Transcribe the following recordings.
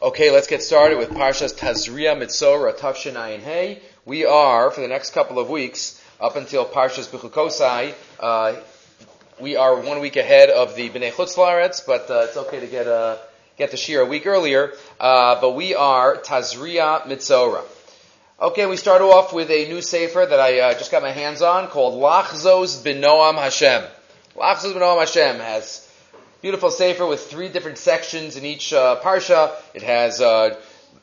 Okay, let's get started with Parshas Tazria Mitzora Tavshin Ayin Hey. We are, for the next couple of weeks, up until Parshas Bechukosai, uh, we are one week ahead of the Bnei Chutz La'aretz, but uh, it's okay to get, uh, get the Shir a week earlier. Uh, but we are Tazria Mitzora. Okay, we start off with a new sefer that I uh, just got my hands on called Lachzos Benoam Hashem. Lachzos Benoam Hashem has Beautiful sefer with three different sections in each uh, parsha. It has uh,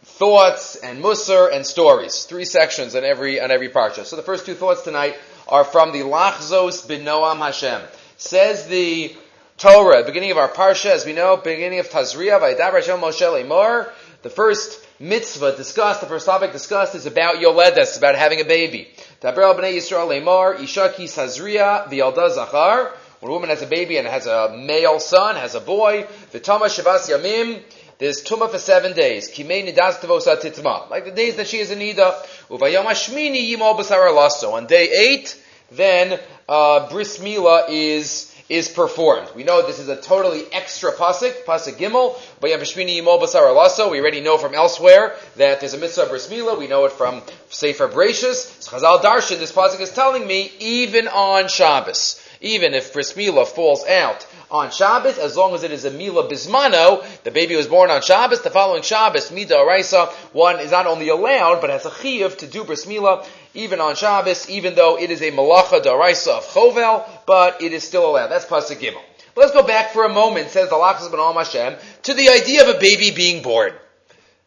thoughts and musar and stories. Three sections on every on every parsha. So the first two thoughts tonight are from the Lachzos bin Noam Hashem. Says the Torah, beginning of our parsha, as we know, beginning of Tazria, Vayidav Hashem Moshe Lemor. The first mitzvah discussed, the first topic discussed is about Yoledes, about having a baby. Daber Bnei Yisrael Lemor, Ishaki Tazria, V'Yalda Zachar. When a woman has a baby and has a male son, has a boy, the Tama Shavas Yamim, there's Tuma for seven days. Kimei Nidas Titma. Like the days that she is in Nida. Uvayom Hashmini Yimo Basar Lasso. On day eight, then, uh, Bris Mila is, is performed. We know this is a totally extra pasuk, pasuk gimel. Vayom Hashmini Yimo Basar Lasso. We already know from elsewhere that there's a mitzvah Bris Mila. We know it from Sefer Bereshis. Chazal Darshan, this pasuk is telling me, even on Shabbos even if bris mila falls out on Shabbos, as long as it is a mila bismano, the baby was born on Shabbos, the following Shabbos, mida araisa, one is not only allowed, but has a chiyuv to do bris mila, even on Shabbos, even though it is a malacha daraisa of chovel, but it is still allowed. That's pasuk gimel. Let's go back for a moment, says the Lachas ben Hashem, to the idea of a baby being born.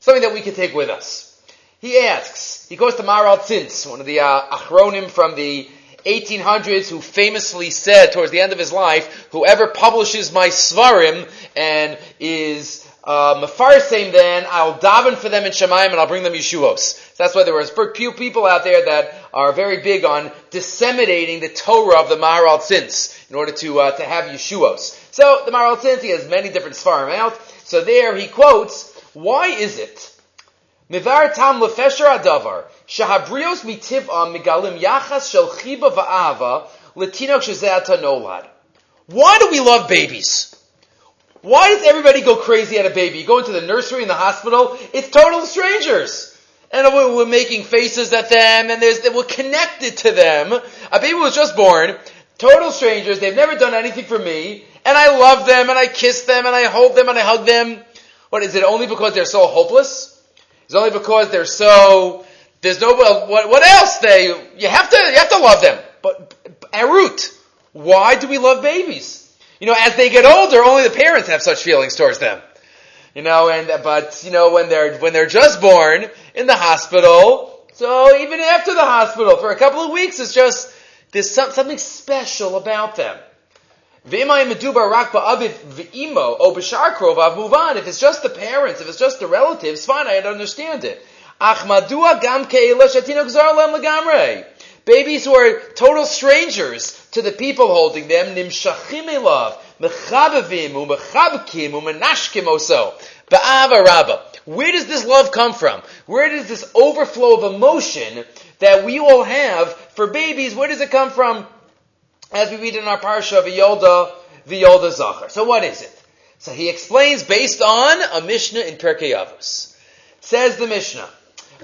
Something that we can take with us. He asks, he goes to Maharal Tzintz, one of the uh, achronim from the 1800s who famously said towards the end of his life, whoever publishes my svarim and is uh, then, I'll daven for them in Shemaim and I'll bring them Yeshuos. That's why there are a few people out there that are very big on disseminating the Torah of the Maharal Tzintz in order to, uh, to have Yeshuos. So the Maharal Tzintz, he has many different svarim out. So there he quotes, why is it Mivar tam lefesher adavar, shahabrios mitiv'am uh, migalim yachas shel chiba va'ava shezeh nolad. Why do we love babies? Why does everybody go crazy at a baby? You go into the nursery in the hospital, it's total strangers. And we're making faces at them, and there's, we're connected to them. A baby was just born, total strangers, they've never done anything for me, and I love them, and I kiss them, and I hold them, and I hug them. What, is it only because they're so hopeless? It's only because they're so, there's no, well. what, what else? They, you have to, you have to love them. But, Arut, why do we love babies? You know, as they get older, only the parents have such feelings towards them. You know, and, but, you know, when they're, when they're just born in the hospital, so even after the hospital, for a couple of weeks, it's just, there's some, something special about them. If it's just the parents, if it's just the relatives, fine, I understand it. Babies who are total strangers to the people holding them, nimshachim elav, mechabavim, umechabkim, umenashkim oso. Ba'ava rabba. Where does this love come from? Where does this overflow of emotion that we all have for babies, where does it come from? As we read in our parsha, V'yolda, V'yolda Zachar. So what is it? So he explains based on a Mishnah in Pirkei Avos. Says the Mishnah,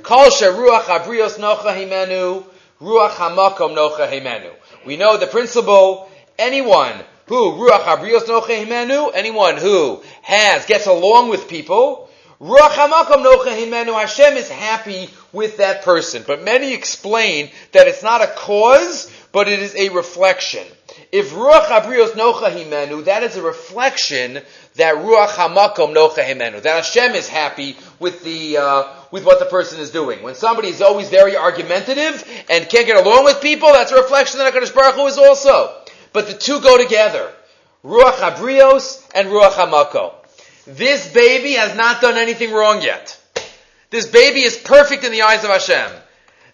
Kol ruach abrios nocha himenu, ruach hamakom nocha himenu. We know the principle, anyone who, ruach abrios nocha himenu, anyone who has, gets along with people, ruach hamakom nocha himenu, Hashem is happy with that person. But many explain that it's not a cause, but it is a reflection. If Ruach Abrios Nocha Himenu, that is a reflection that Ruach Hamakom Nocha Himenu, that Hashem is happy with the, uh, with what the person is doing. When somebody is always very argumentative and can't get along with people, that's a reflection that HaKadosh Baruch Hu is also. But the two go together. Ruach Abrios and Ruach Hamakom. This baby has not done anything wrong yet. This baby is perfect in the eyes of Hashem.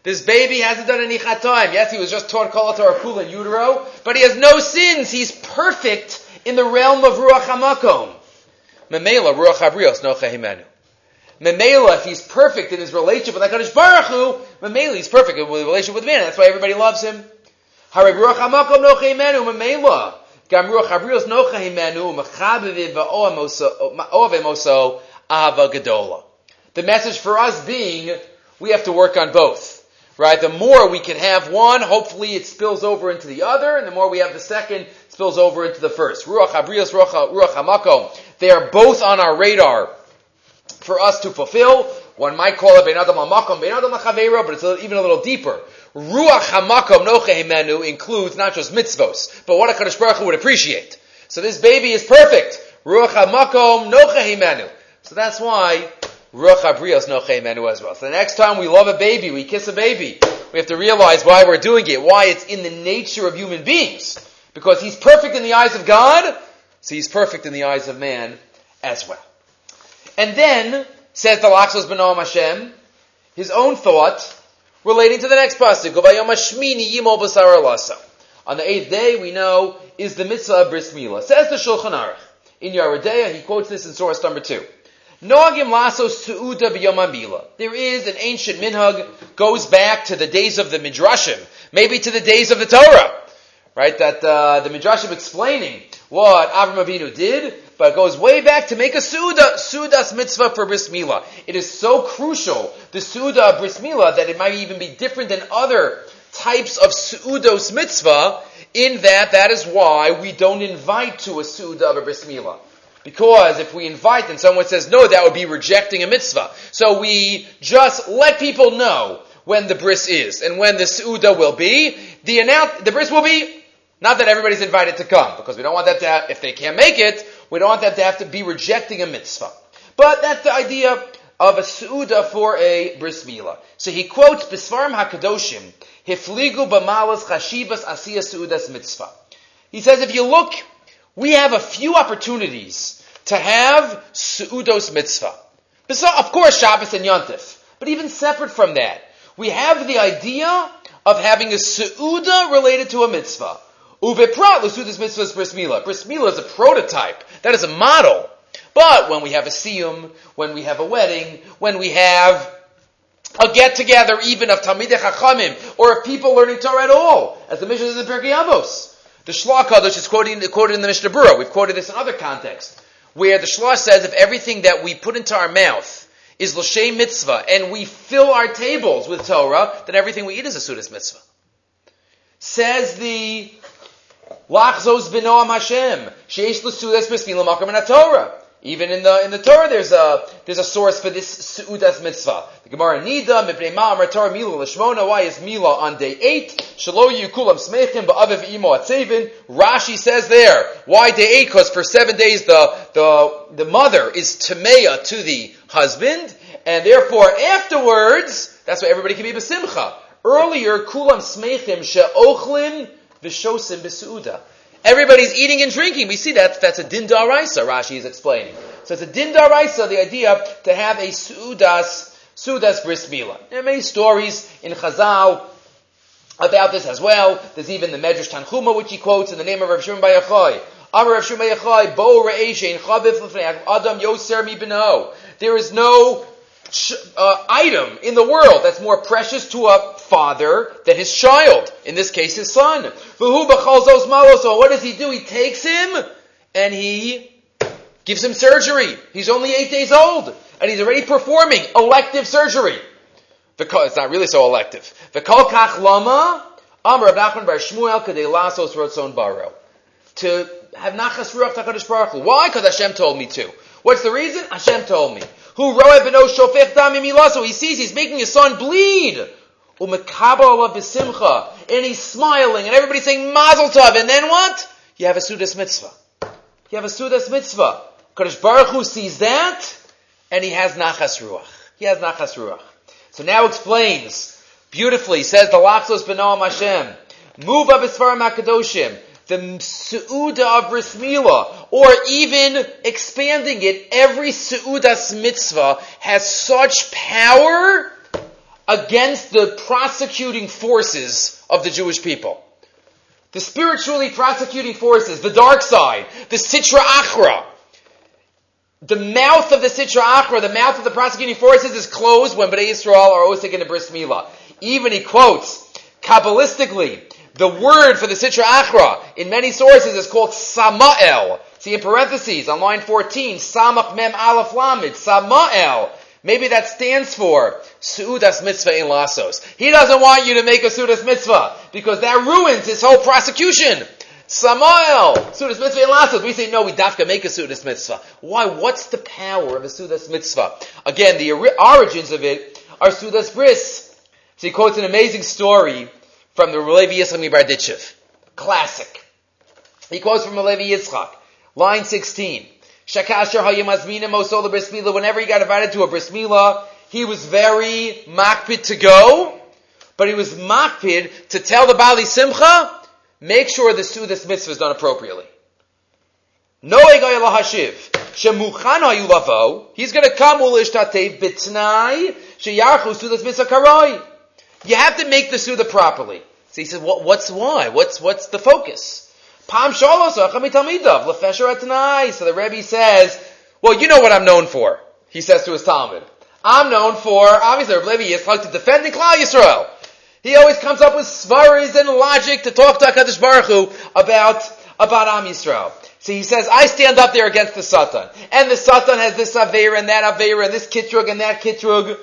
This baby hasn't done any chatoim. Yes, he was just taught kol Torah in utero, but he has no sins. He's perfect in the realm of ruach hamakom. Memela ruach habrios no chahimenu. Memela, if he's perfect in his relationship with Hakadosh Baruch Hu, Memela, he's perfect in his relationship with man. That's why everybody loves him. Hare ruach hamakom no. Memela. Gam ruach habrios no chahimenu. Mechabeviv va'oav emoso. Ava Gedola. The message for us being, we have to work on both. Right? The more we can have one, hopefully it spills over into the other, and the more we have the second, spills over into the first. Ruach Habrios, Ruach, Hamakom. They are both on our radar for us to fulfill. One might call it Ben Adam HaMakom, Ben Adam but it's even a little deeper. Ruach HaMakom Noche includes not just mitzvos, but what a Kadosh Baruch Hu would appreciate. So this baby is perfect. Ruach HaMakom Noche So that's why Ruach Habrios Noche as well. So the next time we love a baby, we kiss a baby, we have to realize why we're doing it, why it's in the nature of human beings. Because he's perfect in the eyes of God, so he's perfect in the eyes of man as well. And then, says the Lachos Benoam Hashem, his own thought relating to the next pasuk. On the eighth day, we know, is the mitzvah of bris milah. Says the Shulchan Aruch. In Yoreh he quotes this in source number two. Noagim lasos su'uda b'yomamila. There is an ancient minhag, goes back to the days of the midrashim, maybe to the days of the Torah, right? That uh, the midrashim explaining what Avram Avinu did, but it goes way back to make a suda, sudas mitzvah for bris milah. It is so crucial, the suda bris that it might even be different than other types of suudos mitzvah, in that that is why we don't invite to a suda of a bris. Because if we invite and someone says no, that would be rejecting a mitzvah. So we just let people know when the bris is and when the suuda will be. The announce, the bris will be. Not that everybody's invited to come, because we don't want that to have, if they can't make it, we don't want that to have to be rejecting a mitzvah. But that's the idea of a suuda for a bris milah. So he quotes Bisvarm HaKadoshim, Hifligu b'malas chashivas asiyah suudas mitzvah. He says if you look we have a few opportunities to have Su'udos mitzvah. Of course, Shabbos and Yontif. But even separate from that, we have the idea of having a Su'uda related to a mitzvah. Uveprat l'sudas mitzvah is bris milah. Bris milah is a prototype. That is a model. But when we have a siyum, when we have a wedding, when we have a get together even of Talmidei Chachamim, or of people learning Torah at all, as the mission is in Pirkei Avos, the Shlah Kadosh is quoted, quoted in the Mishnah Berurah. We've quoted this in other contexts, where the Shlah says if everything that we put into our mouth is l'shem mitzvah, and we fill our tables with Torah, then everything we eat is a sudas mitzvah. Says the Lachzos b'noam Hashem, sheish l'sudas mitzvah l'makam Torah. Even in the in the Torah, there's a there's a source for this seudas mitzvah. The Gemara Nida mipnei ma'amar Torah mila l'shmona. Why is mila on day eight? Smechim ba'aviv imo atzevin. Rashi says there why day eight? Because for seven days the the the mother is tameya to the husband, and therefore afterwards that's why everybody can be besimcha. Earlier kulam smechim she'ochlin v'shosim b'seuda. Everybody's eating and drinking. We see that that's a din daraisa. Rashi is explaining. So it's a din daraisa. The idea to have a sudas sudas bris milah. There are many stories in Chazal about this as well. There's even the Medrash Tanchuma which he quotes in the name of Rav Shimon bar Yochai. Amar Rav Shimon bar Yochai, Bo Re'eshein Chaviv Adam Yoser Mi. There is no uh, item in the world that's more precious to a father than his child. In this case, his son. What does he do? He takes him and he gives him surgery. He's only eight days old and he's already performing elective surgery. It's not really so elective. To have Nachas Ruach Takadish Baruch Why? Because Hashem told me to. What's the reason? Hashem told me. Who he sees he's making his son bleed. Umekabel b'simcha. And he's smiling, and everybody's saying mazel tov. And then what? You have a sudas mitzvah. You have a sudas mitzvah. Kadosh Baruch Hu sees that, and he has nachas ruach. He has nachas ruach. So now explains beautifully. Says the Lachzos b'noam Hashem. Move up as far Makadoshim the Su'uda of Bris Milah, or even expanding it, every Su'udas mitzvah has such power against the prosecuting forces of the Jewish people. The spiritually prosecuting forces, the dark side, the Sitra Achra. The mouth of the Sitra Achra, the mouth of the prosecuting forces is closed when Bnei Yisrael are osik in the Bris Milah. Even he quotes, Kabbalistically, the word for the Sitra Achra in many sources is called Samael. See in parentheses on line 14, Samach Mem Aleph Lamed, Samael. Maybe that stands for Su'udas Mitzvah in Lasos. He doesn't want you to make a Su'udas Mitzvah because that ruins his whole prosecution. Samael, Sudas Mitzvah in Lasos. We say, no, we dafka make a Sudas Mitzvah. Why? What's the power of a Sudas Mitzvah? Again, the origins of it are Sudas Bris. So he quotes an amazing story from the Relevi Yitzchak Barditchev. Classic. He quotes from Relevi Yitzchak. Line 16. Shakasher Hayamazmina Mosol Bris Mila. Whenever he got invited to a Bris Mila, he was very makpid to go, but he was makpid to tell the Bali Simcha, make sure the Sudas mitzvah is done appropriately. No hashiv. Shemuchan hayulavo. He's to come ulish tatev bitnai sheyarchu sudas mitzvah karoi. You have to make the suda properly. So he says, what, what's why? What's what's the focus? Pam lefesher. So the Rebbe says, well, you know what I'm known for. He says to his Talmud. I'm known for obviously Rebbe Yitzchak to defend the Klal Yisrael. He always comes up with svaris and logic to talk to HaKadosh Baruch Hu about, about Am Yisrael. So he says, I stand up there against the Satan. And the Satan has this Aveira and that Aveira and this Kitrug and that Kitrug.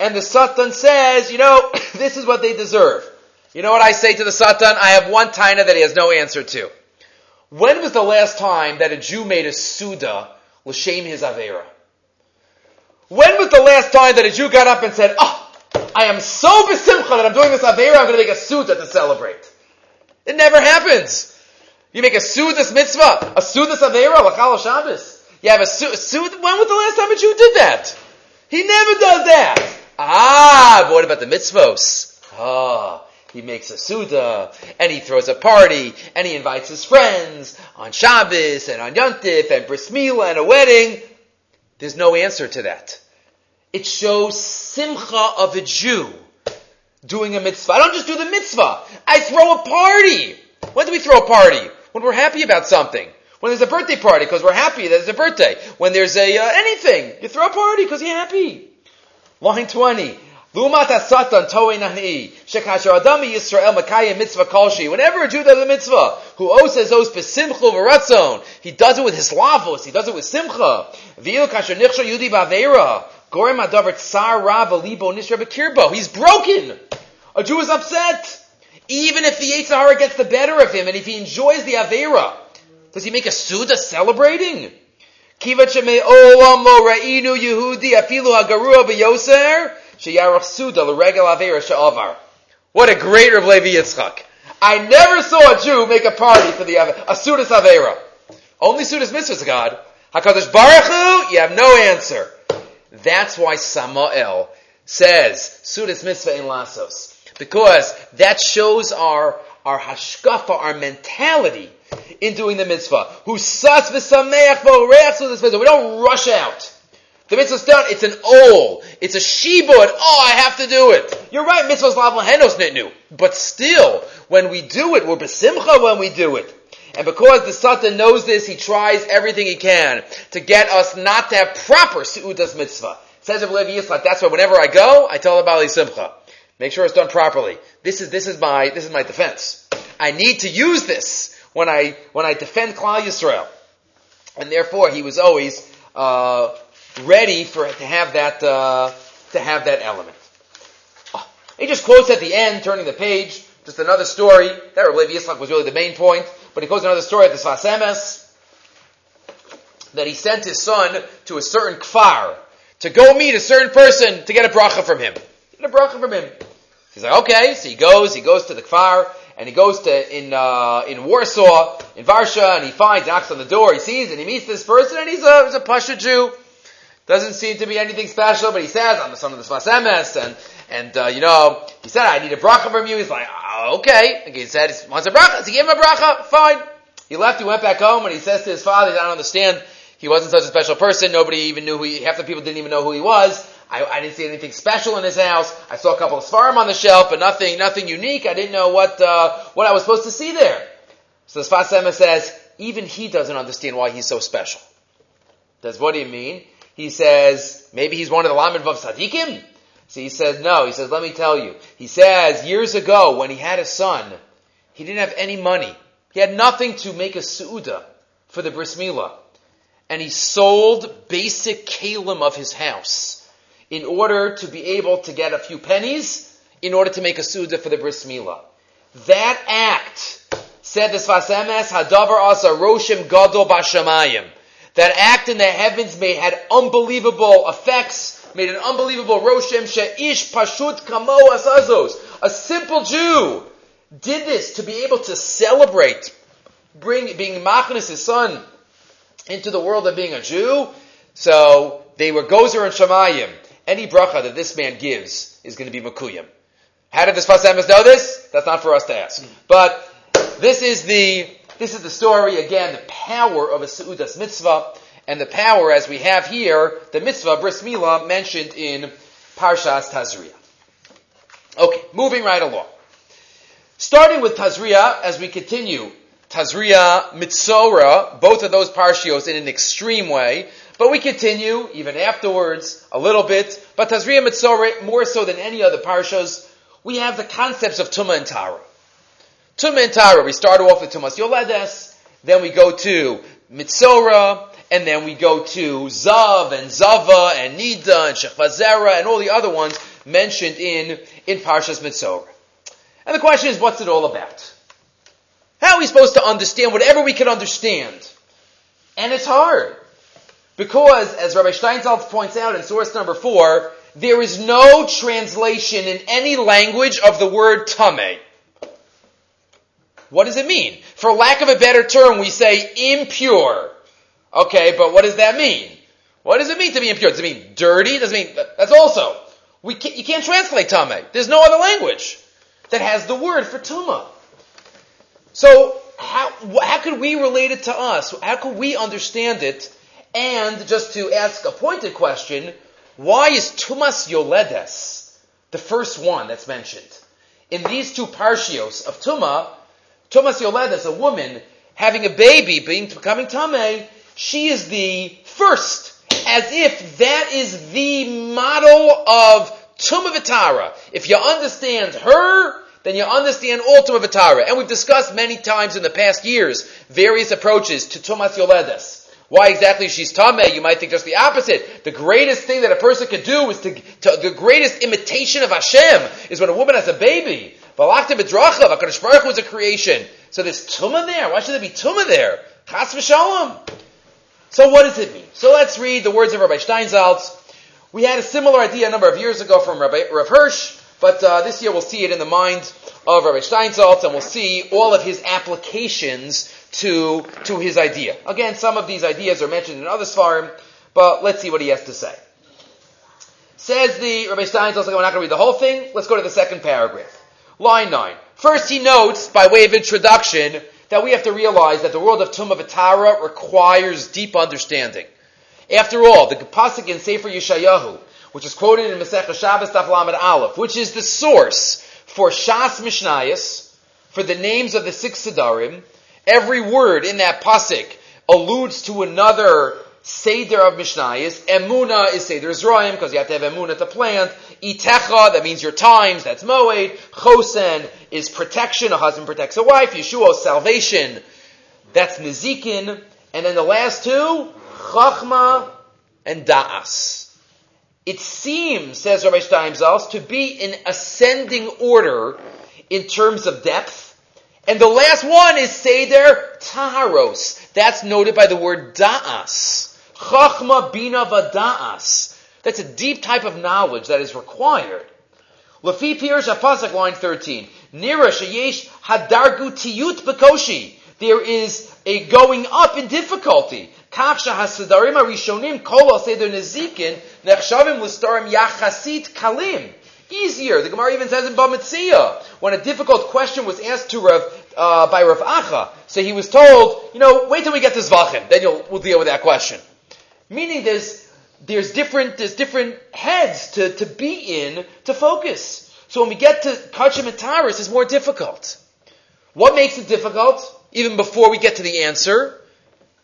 And the Satan says, you know, this is what they deserve. You know what I say to the Satan? I have one taina that he has no answer to. When was the last time that a Jew made a Suda l'shem his Aveira? When was the last time that a Jew got up and said, oh, I am so besimcha that I'm doing this Aveira, I'm going to make a suda to celebrate. It never happens. You make a sudas mitzvah, a sudas Aveira, lachal Shabbos. You have a suda, when was the last time a Jew did that? He never does that. Ah, but what about the mitzvos? Ah, he makes a suda, and he throws a party, and he invites his friends on Shabbos, and on Yontif, and bris milah, and a wedding. There's no answer to that. It shows simcha of a Jew doing a mitzvah. I don't just do the mitzvah. I throw a party. When do we throw a party? When we're happy about something. When there's a birthday party because we're happy that there's a birthday. When there's a uh, anything, you throw a party because you're happy. Line 20. Lumat asatan toei nahni. Shekasher adami Yisrael makayim mitzvah kolshi. Whenever a Jew does a mitzvah, who oses os besimchu v'ratzon, he does it with his lavos, he does it with simcha. V'il kasher nichsho yudi ba'veira. Gorem adavar tsar rav alibo nishra bekirbo. He's broken. A Jew is upset. Even if the Yitzhahara gets the better of him and if he enjoys the Avera, does he make a Suda celebrating? Kivat shemei lo ra'inu Yehudi afilu hagarua b'yoser sheyarach Suda she'avar. What a great Rav Levi Yitzchak. I never saw a Jew make a party for the a Sudas Avera. Only Sudas mitzvahs, God. HaKadosh Baruch Hu, you have no answer. That's why Samael says Sudas Mitzvah in Lasos. Because that shows our, our hashkafa, our mentality in doing the mitzvah. Who sas v'sameach this mitzvah. We don't rush out. The mitzvah's done. It's an ol. It's a shibud. Oh, I have to do it. You're right. Mitzvah's lav lahenos nitnu. But still, when we do it, we're besimcha when we do it. And because the Satan knows this, he tries everything he can to get us not to have proper Su'udas mitzvah. Says of Levi Yitzchak, that's why whenever I go, I tell the Bali Simcha. Make sure it's done properly. This is, this is my, this is my defense. I need to use this when I, when I defend Klal Yisrael. And therefore, he was always, uh, ready for, to have that, uh, to have that element. Oh, he just quotes at the end, turning the page, just another story. That Rabbi Yitzchak was really the main point. But he quotes another story at the Sfas Emes that he sent his son to a certain kfar to go meet a certain person to get a bracha from him. Get a bracha from him. He's like, okay. So he goes. He goes to the kfar and he goes to in uh, in Warsaw in Varsha and he finds knocks on the door. He sees and he meets this person and he's a he's a Pasha Jew. Doesn't seem to be anything special, but he says, I'm the son of the Sfas Emes, and, and, uh, you know, he said, I need a bracha from you. He's like, oh, okay. And he said, he wants a bracha. So he gave him a bracha. Fine. He left, he went back home, and he says to his father, I don't understand. He wasn't such a special person. Nobody even knew who he, half the people didn't even know who he was. I, I didn't see anything special in his house. I saw a couple of svarim on the shelf, but nothing, nothing unique. I didn't know what, uh, what I was supposed to see there. So the Sfas Emes says, even he doesn't understand why he's so special. Does what do you mean? He says, maybe he's one of the Lamed Vav Sadiqim? So he says, no. He says, let me tell you. He says, years ago, when he had a son, he didn't have any money. He had nothing to make a su'uda for the bris milah. And he sold basic kalim of his house in order to be able to get a few pennies in order to make a suda for the bris milah. That act, said the Sfas Emes, Hadavar Asa Roshim Gadol Bashamayim. That act in the heavens made had unbelievable effects, made an unbelievable Roshim She'ish Pashut Kamo Asazos. A simple Jew did this to be able to celebrate bring being Machnas, his son, into the world of being a Jew. So they were Gozer and Shemayim. Any bracha that this man gives is going to be Makuyim. How did the Sfas know this? That's not for us to ask. But this is the this is the story again, the power of a Seudas mitzvah, and the power as we have here, the mitzvah bris milah mentioned in Parshas Tazria. Okay, moving right along. Starting with Tazria, as we continue, Tazria, Mitzora, both of those parshios in an extreme way, but we continue, even afterwards, a little bit, but Tazria Mitzora, more so than any other parshas, we have the concepts of Tuma and Tara. Tuma and Tara, we start off with Tumas Yoledes, then we go to Mitzora, and then we go to Zav and Zava and Nida and Shechvazera and all the other ones mentioned in, in Parshas Mitzora. And the question is, what's it all about? How are we supposed to understand whatever we can understand? And it's hard. Because, as Rabbi Steinsaltz points out in source number four, there is no translation in any language of the word tame. What does it mean? For lack of a better term, we say impure. Okay, but what does that mean? What does it mean to be impure? Does it mean dirty? Does it mean, that's also, we can't, you can't translate tame. There's no other language that has the word for tuma. So, how, how could we relate it to us? How could we understand it? And just to ask a pointed question, why is Tumas Yoledes the first one that's mentioned? In these two parshios of Tuma, Tumas Yoledes, a woman having a baby, being becoming Tameh, she is the first, as if that is the model of Tumah Vitara. If you understand her, then you understand all Tumah Vitara. And we've discussed many times in the past years various approaches to Tumas Yoledes. Why exactly she's tameh? You might think just the opposite. The greatest thing that a person could do is to, to the greatest imitation of Hashem is when a woman has a baby. Balakta bedrachav, HaKadosh Baruch was a creation. So there's tumah there. Why should there be tumah there? Chas v'shalom. So what does it mean? So let's read the words of Rabbi Steinsaltz. We had a similar idea a number of years ago from Rabbi, Rav Hirsch, but uh, this year we'll see it in the mind of Rabbi Steinsaltz, and we'll see all of his applications to, to his idea. Again, some of these ideas are mentioned in other svarim, but let's see what he has to say. Says the Rabbi Steinsaltz, we're not going to read the whole thing. Let's go to the second paragraph. Line 9. First, he notes, by way of introduction, that we have to realize that the world of Tumah V'Tara requires deep understanding. After all, the Pasuk in Sefer Yeshayahu, which is quoted in Masech Shabbos Daf Lamed Aleph, which is the source for Shas Mishnayos, for the names of the six Siddharim, Every word in that pasuk alludes to another Seder of Mishnayis. Emuna is Seder Zroim, because you have to have Emuna to plant. Itecha, that means your times, that's Moed. Chosen is protection, a husband protects a wife. Yeshua, salvation, that's Nizikin. And then the last two, Chachma and Da'as. It seems, says Rabbi Steinsaltz, to be in ascending order in terms of depth and the last one is Seder Taharos. That's noted by the word Da'as. Chachma Bina Vada'as. That's a deep type of knowledge that is required. Lafi Pirish Apasak, line 13. Nira Shayesh Hadargu Tiyut Bakoshi. There is a going up in difficulty. Kafsha Hasadarim Arishonim Kol Seder Nezikin Nechshavim Listarim Yachasit Kalim easier. The Gemara even says in Bava Metzia, when a difficult question was asked to Rav, uh, by Rav Acha, so he was told, you know, wait till we get to Zvachim, then you'll, we'll deal with that question. Meaning there's, there's different, there's different heads to, to be in to focus. So when we get to Kachim it's more difficult. What makes it difficult? Even before we get to the answer,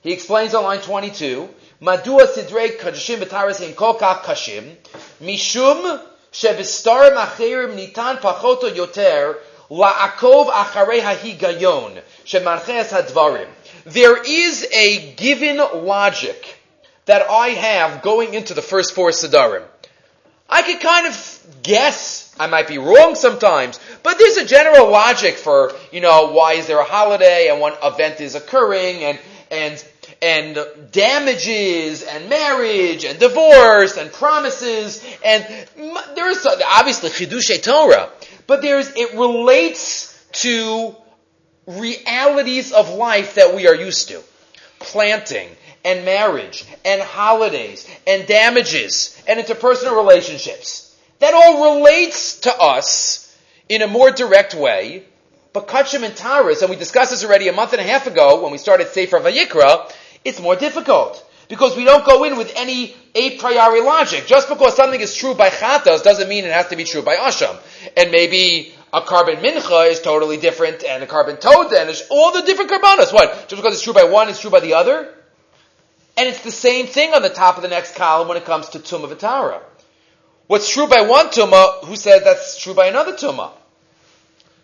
he explains on line 22, Madua Sidre Kachim Bataris in Kolka Kashim, Mishum Shevistar Machirim Nitan Pachoto Yoter, La'akov Achare Hahigayon, Shemanches Hadvarim. There is a given logic that I have going into the first four Siddharim. I could kind of guess, I might be wrong sometimes, but there's a general logic for, you know, why is there a holiday and what event is occurring and, and, and damages and marriage and divorce and promises and there's obviously Chidush Torah, but there's, it relates to realities of life that we are used to. Planting and marriage and holidays and damages and interpersonal relationships. That all relates to us in a more direct way. But Kachim and Taurus, and we discussed this already a month and a half ago when we started Sefer Vayikra, it's more difficult. Because we don't go in with any a priori logic. Just because something is true by Chatas doesn't mean it has to be true by Asham. And maybe a carbon mincha is totally different, and a carbon toda, and all the different carbonas. What? Just because it's true by one, it's true by the other? And it's the same thing on the top of the next column when it comes to Tumah Vitara. What's true by one Tumah, who says that's true by another Tumah?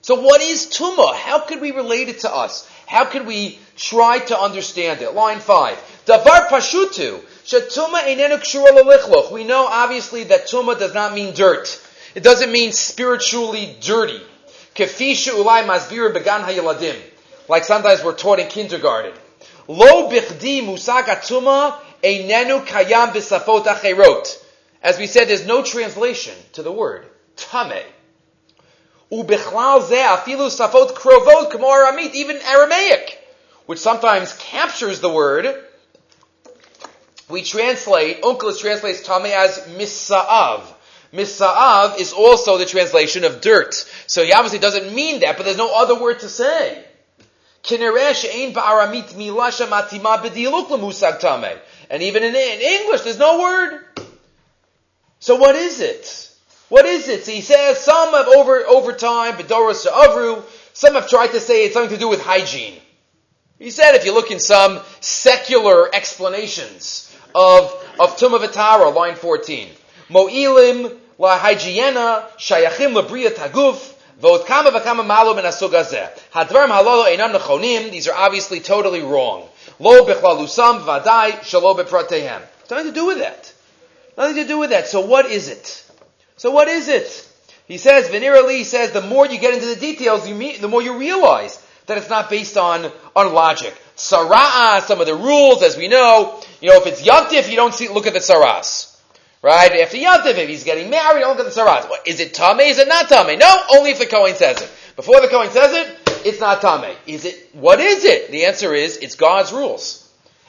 So what is Tumah? How could we relate it to us? How could we try to understand it? Line five. Davar pashutu. Kshura We know obviously that Tumah does not mean dirt. It doesn't mean spiritually dirty. Like sometimes we're taught in kindergarten. Lo bichdi atuma einenu kayam bisafot acherot. As we said, there's no translation to the word tame. Ubichlal ze afilu safot krovot kamo aramit, even Aramaic, which sometimes captures the word. We translate, Onkelos translates tame as misa'av. Misa'av is also the translation of dirt. So he obviously doesn't mean that, but there's no other word to say. And even in, in English, there's no word. So what is it? What is it? So he says some have over over time, Bedoros Avru, some have tried to say it's something to do with hygiene. He said if you look in some secular explanations of, of Tumah line 14, Mo'ilim la hygiena shayachim labriya taguf ועוד כמה וכמה מעלו מן הסוג הזה. הדברים הללו אינם נכונים, these are obviously totally wrong. לא בכללוסם, ודאי שלא בפרטיהם. Nothing to do with that. Nothing to do with that. So what is it? So what is it? He says, Venera Lee says, the more you get into the details, you meet, the more you realize that it's not based on, on logic. Sara'ah, some of the rules, as we know, you know, if it's Yantif, you don't see, look at the Saras. Right? After Yantif, if he's getting married, don't at the Saras. What, is it Tame? Is it not Tame? No, only if the Kohen says it. Before the Kohen says it, it's not Tame. Is it, what is it? The answer is, it's God's rules.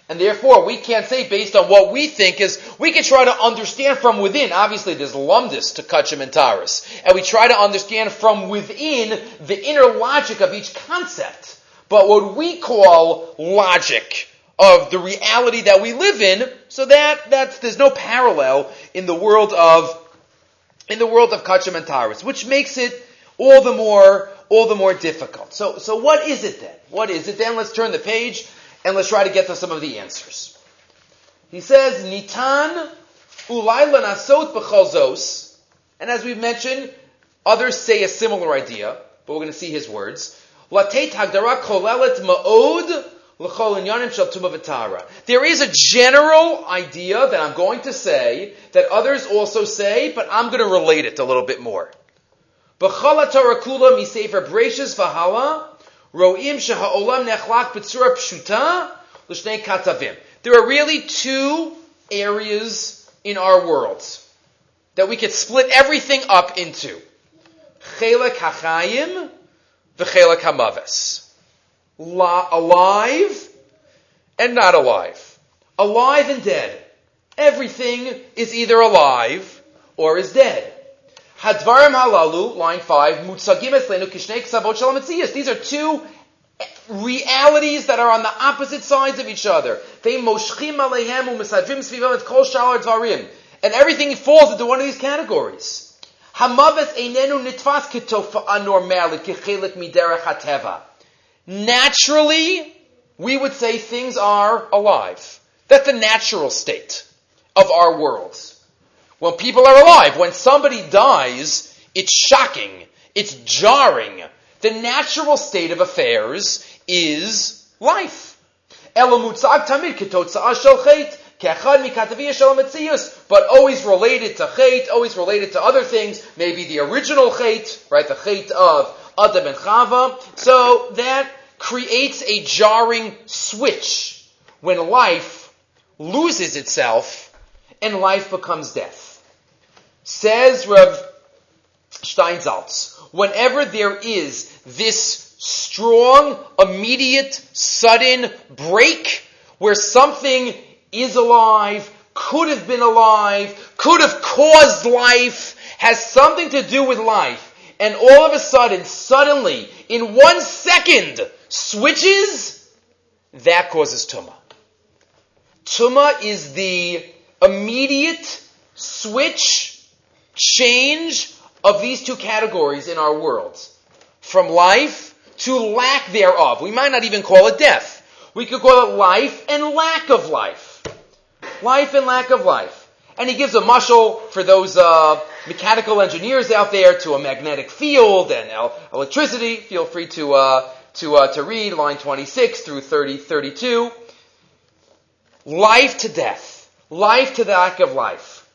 And therefore, we can't say based on what we think is, we can try to understand from within. Obviously, there's lumdus to Kachim and Taurus. And we try to understand from within the inner logic of each concept. But what we call logic, of the reality that we live in, so that that's there's no parallel in the world of in the world of Kachim and Taurus, which makes it all the more all the more difficult. So so what is it then? What is it then? Let's turn the page and let's try to get to some of the answers. He says, Nitan ulayla nasot b'chalzos, and as we've mentioned, others say a similar idea, but we're going to see his words. Latet hagdara kolelet ma'od there is a general idea that I'm going to say that others also say, but I'm going to relate it a little bit more. There are really two areas in our world that we could split everything up into. Chelek hachayim v'chelek hamaves alive and not alive. Alive and dead. Everything is either alive or is dead. Hadvarim halalu, line 5, mutsagim eslenu kishnei ksavot shalametzias. These are two realities that are on the opposite sides of each other. They moshchim aleihem u'mesadrim svivam et kol shalar dvarim. And everything falls into one of these categories. Hamavet einenu nitfas ketofa normalit kechelik miderech hateva naturally, we would say things are alive. That's the natural state of our worlds. When people are alive, when somebody dies, it's shocking. It's jarring. The natural state of affairs is life. But always related to chait, always related to other things, maybe the original chait, right, the chait of Adam and Chava. So that creates a jarring switch when life loses itself and life becomes death. Says Rev Steinsaltz, whenever there is this strong, immediate, sudden break where something is alive, could have been alive, could have caused life, has something to do with life, and all of a sudden, suddenly, in one second, switches, that causes tumah. Tumah is the immediate switch, change of these two categories in our world. From life to lack thereof. We might not even call it death. We could call it life and lack of life. Life and lack of life. And he gives a mushal for those uh, mechanical engineers out there to a magnetic field and electricity. Feel free to uh, to uh, to read line 26 through 30, 32. Life to death, life to the lack of life.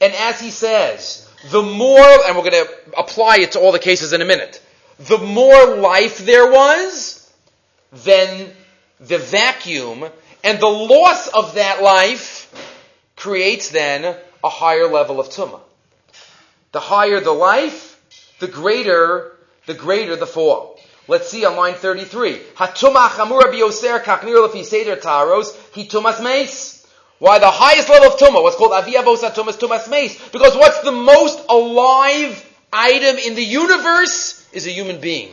And as he says, the more, and we're going to apply it to all the cases in a minute, the more life there was, then the vacuum and the loss of that life creates then a higher level of tumah. The higher the life, the greater, the greater the fall. Let's see on line 33. Hatumah chamura biyoser kaknir lefi seder taros. Why the highest level of tumah, what's called aviyavos atumas tumas meis, because what's the most alive item in the universe is a human being.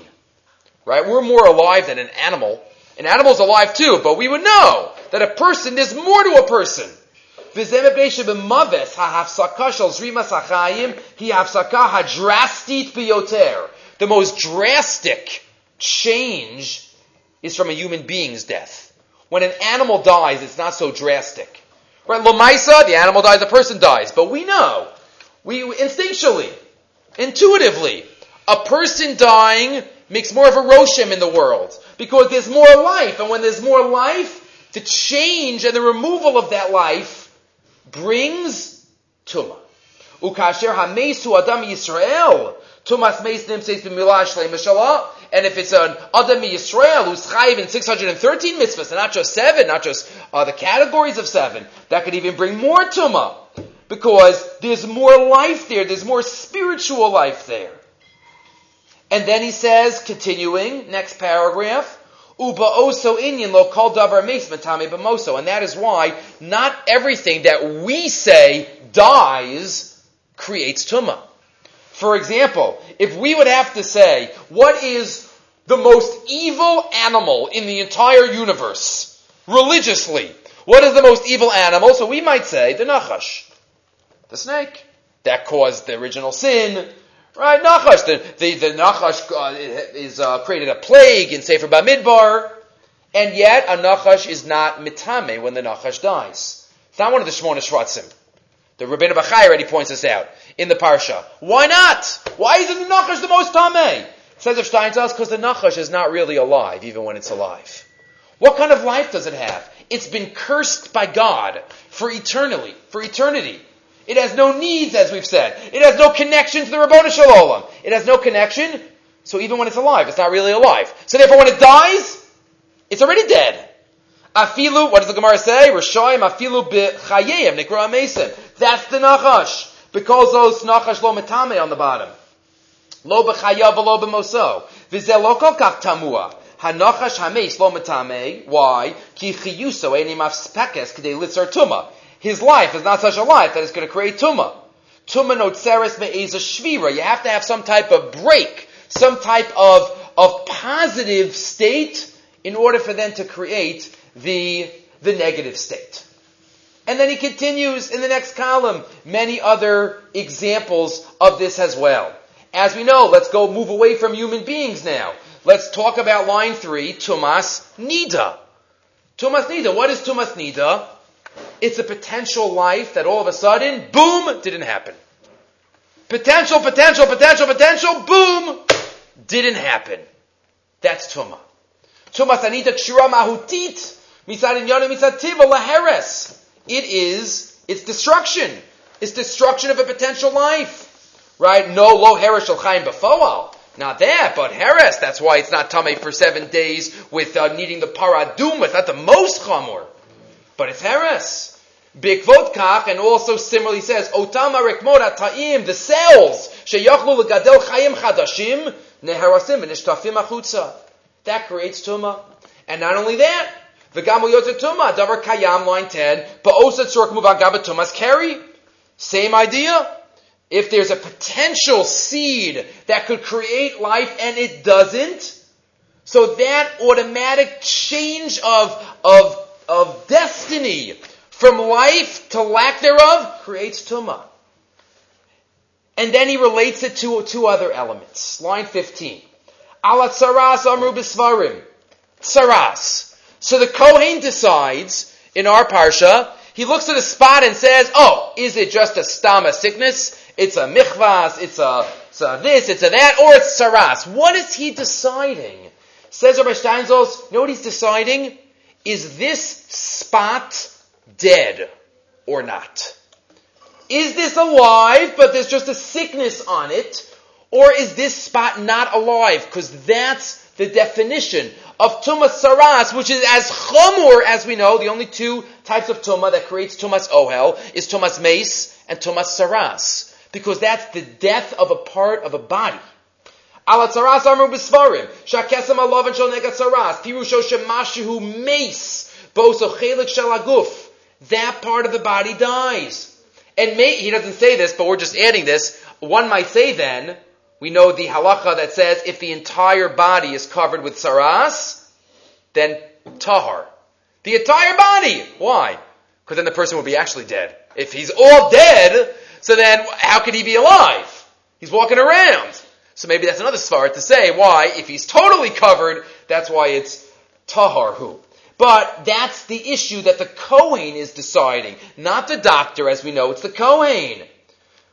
Right? We're more alive than an animal. An animal's alive too, but we would know that a person, there's more to a person. The most drastic change is from a human being's death. When an animal dies, it's not so drastic. Right? Lomaisa, the animal dies, the person dies. But we know, we instinctually, intuitively, a person dying makes more of a roshem in the world because there's more life, and when there's more life, the change and the removal of that life brings tuma. Ukasher hamesu adam Yisrael tumas meis nimseis b'milah shlei And if it's an adam Yisrael who's chayiv in 613 mitzvahs, and not just seven, not just uh, the categories of seven, that could even bring more tuma. Because there's more life there, there's more spiritual life there. And then he says, continuing, next paragraph, Uba oso inyan lo kol davar meis matame b'moso. And that is why not everything that we say dies creates tumah. For example, if we would have to say, what is the most evil animal in the entire universe? Religiously. What is the most evil animal? So we might say the nachash. The snake. That caused the original sin. Right, Nachash. The, the, the Nachash uh, is uh, created a plague in Sefer Bamidbar, and yet a Nachash is not mitame when the Nachash dies. It's not one of the Shmona Shvatzim. The Rabbeinu Bachai already points this out in the Parsha. Why not? Why isn't the Nachash the most tame? Says of Steinsaltz, because the Nachash is not really alive, even when it's alive. What kind of life does it have? It's been cursed by God for eternally, for eternity. It has no needs, as we've said. It has no connection to the Rabboni Shalom. It has no connection, so even when it's alive, it's not really alive. So therefore, when it dies, it's already dead. Afilu, what does the Gemara say? Rishayim afilu b'chayim nikra amesim. That's the nachash. Because those nachash lo metame on the bottom. Lo b'chayav lo b'moso. V'zeh lo kol kach tamua. Hanachash hameis lo metame. Why? Ki chiyuso eni mafspekes k'dei litzar tumah his life is not such a life that is going to create tumah. Tumah notzeres me'eza shvira. You have to have some type of break, some type of, of positive state in order for them to create the, the negative state. And then he continues in the next column, many other examples of this as well. As we know, let's go move away from human beings now. Let's talk about line three, Tumas Nida. Tumas Nida. What is Tumas Nida? It's a potential life that all of a sudden, boom, didn't happen. Potential, potential, potential, potential, boom, didn't happen. That's Tuma. Tuma Sanita Kshira Mahutit Misad Inyana Misad Tiva Laheres. It is, it's destruction. It's destruction of a potential life. Right? No lo heres shel befoal. Not that, but heres. That's why it's not tame for seven days with uh, needing the paradum. It's not the most chamor. But it's heres. Bikvot kach, and also similarly says, Otama rekmod ta'im, the cells, sheyachlu legadel chayim chadashim, neharasim v'nishtafim achutza. That creates tumah. And not only that, the gamul yotze tumah, davar kayam, line 10, ba'osa tzork muvan gabat tumas carry. Same idea. If there's a potential seed that could create life and it doesn't, so that automatic change of, of, of destiny from life to lack thereof creates tumah. And then he relates it to two other elements. Line 15. Ala amru bisvarim. Tsaras. So the Kohen decides, in our parsha, he looks at a spot and says, oh, is it just a stama sickness? It's a michvas, it's a, it's a this, it's a that, or it's saras. What is he deciding? Says Rabbi Steinsaltz, you know what he's deciding? Is this spot dead or not? Is this alive, but there's just a sickness on it? Or is this spot not alive? Because that's the definition of tumas saras, which is as chamur as we know. The only two types of tuma that creates tumas ohel is tumas mace and tumas saras, because that's the death of a part of a body. Alatzaras amru b'svarim shakesem alav and shal negat saras pirusho shemashu mace boso chelik shalaguf that part of the body dies. And may, he doesn't say this, but we're just adding this. One might say then, we know the halacha that says if the entire body is covered with saras, then tahar. The entire body. Why? Because then the person will be actually dead. If he's all dead, so then how could he be alive? He's walking around. So maybe that's another svara to say why, if he's totally covered, that's why it's taharhu. But that's the issue that the Kohen is deciding, not the doctor, as we know, it's the Kohen.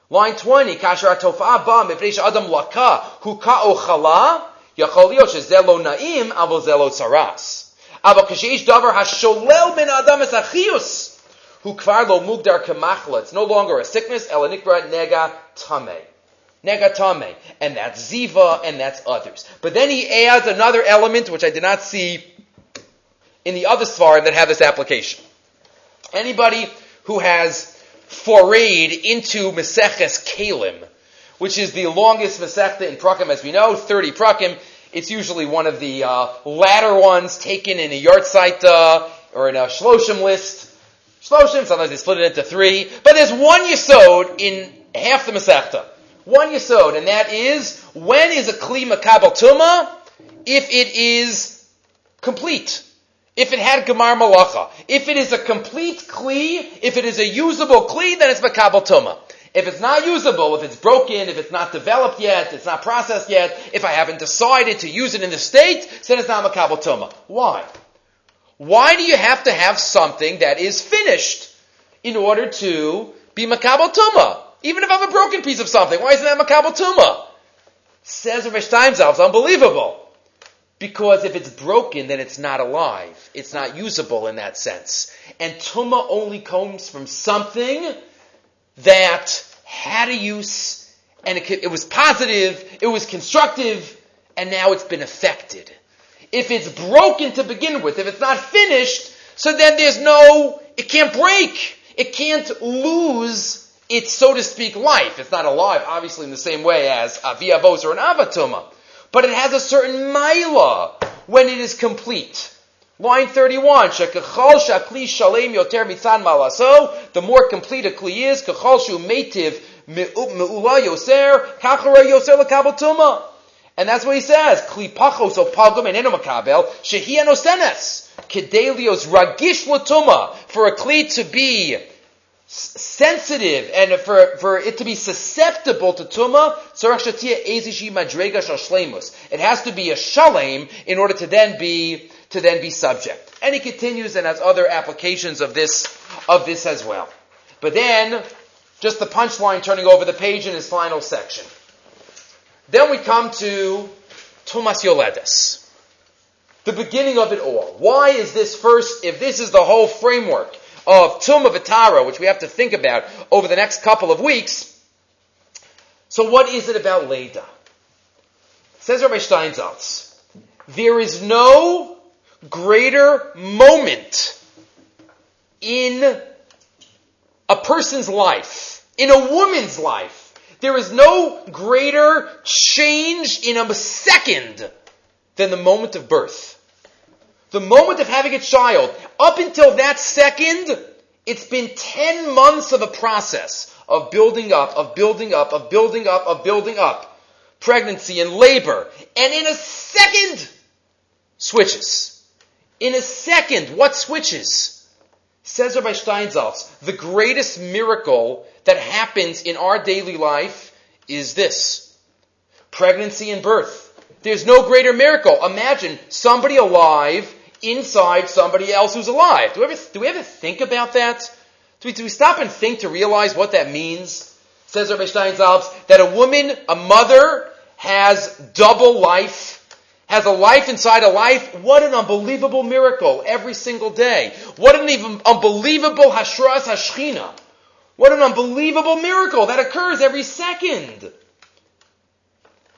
Line 20, kasher atofa ba mifresh adam laka huka ochala yacholio shezelo naim avo zelo tzaras. Kashish davar hasholel min adam es achius hu lo mugdar kemachla. It's no longer a sickness, elanikra nega tameh negatame, and that's ziva, and that's others. But then he adds another element which I did not see in the other svar that have this application. Anybody who has forayed into Meseches Keilim, which is the longest Mesechta in Prakim, as we know, 30 Prakim. It's usually one of the uh, latter ones taken in a Yartzaita uh, or in a Shloshim list. Shloshim, sometimes they split it into three, but there's one Yisod in half the Mesechta. One Yisod, and that is, when is a Kli Makabal Tuma? If it is complete. If it had Gemar Malacha, if it is a complete Kli, if it is a usable Kli, then it's Makabal Tuma. If it's not usable, if it's broken, if it's not developed yet, it's not processed yet, if I haven't decided to use it in the state, then it's not Makabal Tuma. Why? Why do you have to have something that is finished in order to be Makabal Tuma? Even if I'm a broken piece of something, why isn't that Makabal Tuma? Says Rav it's unbelievable. Because if it's broken, then it's not alive. It's not usable in that sense. And tuma only comes from something that had a use, and it, it, was positive, it was constructive, and now it's been affected. If it's broken to begin with, if it's not finished, so then there's no, it can't break. It can't lose its, so to speak, life. It's not alive, obviously, in the same way as uh, a viavos or an avatuma but it has a certain maila when it is complete. Line 31, Shekachal shakli shalem yoter mitzan malaso, the more complete a kli is, kachal shu me'ula yoser, kachara yoser lekabel tuma. And that's what he says, kli pachos o pagum eneno makabel, shehi enosenes, kedelios ragish latuma, for a kli to be sensitive and for, for it to be susceptible to tuma, it has to be a shalem in order to then be to then be subject. And he continues and has other applications of this of this as well. But then, just the punchline turning over the page in his final section. Then we come to Tumas Yoledes. the beginning of it all. Why is this first, if this is the whole framework of Tum of Atara, which we have to think about over the next couple of weeks, so what is it about Leda? Says Rabbi Steinsaltz, there is no greater moment in a person's life, in a woman's life. There is no greater change in a second than the moment of birth. The moment of having a child. Up until that second, it's been 10 months of a process of building up, of building up, of building up, of building up. Pregnancy and labor. And in a second, switches. In a second, what switches? Says Rabbi Steinsaltz, the greatest miracle that happens in our daily life is this. Pregnancy and birth. There's no greater miracle. Imagine somebody alive inside somebody else who's alive. Do we ever, do we ever think about that? Do we, do we stop and think to realize what that means? Says Rabbi Steinsaltz that a woman, a mother, has double life, has a life inside a life. What an unbelievable miracle every single day. What an even unbelievable hashras hashchina. What an unbelievable miracle that occurs every second.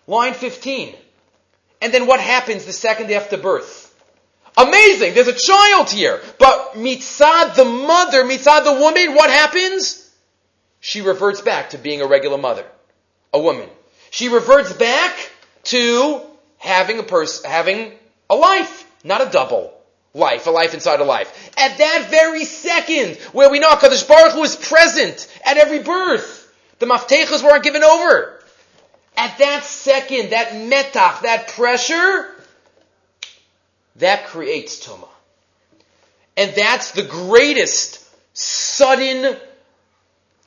Line 15. And then what happens the second after birth? Amazing, there's a child here. But mitzad the mother, mitzad the woman, what happens? She reverts back to being a regular mother, a woman. She reverts back to having a person, having a life, not a double life, a life inside a life. At that very second, where we know Kadosh Baruch Hu is present at every birth, the maftechas weren't given over. At that second, that metach, that pressure, that creates tuma. And that's the greatest sudden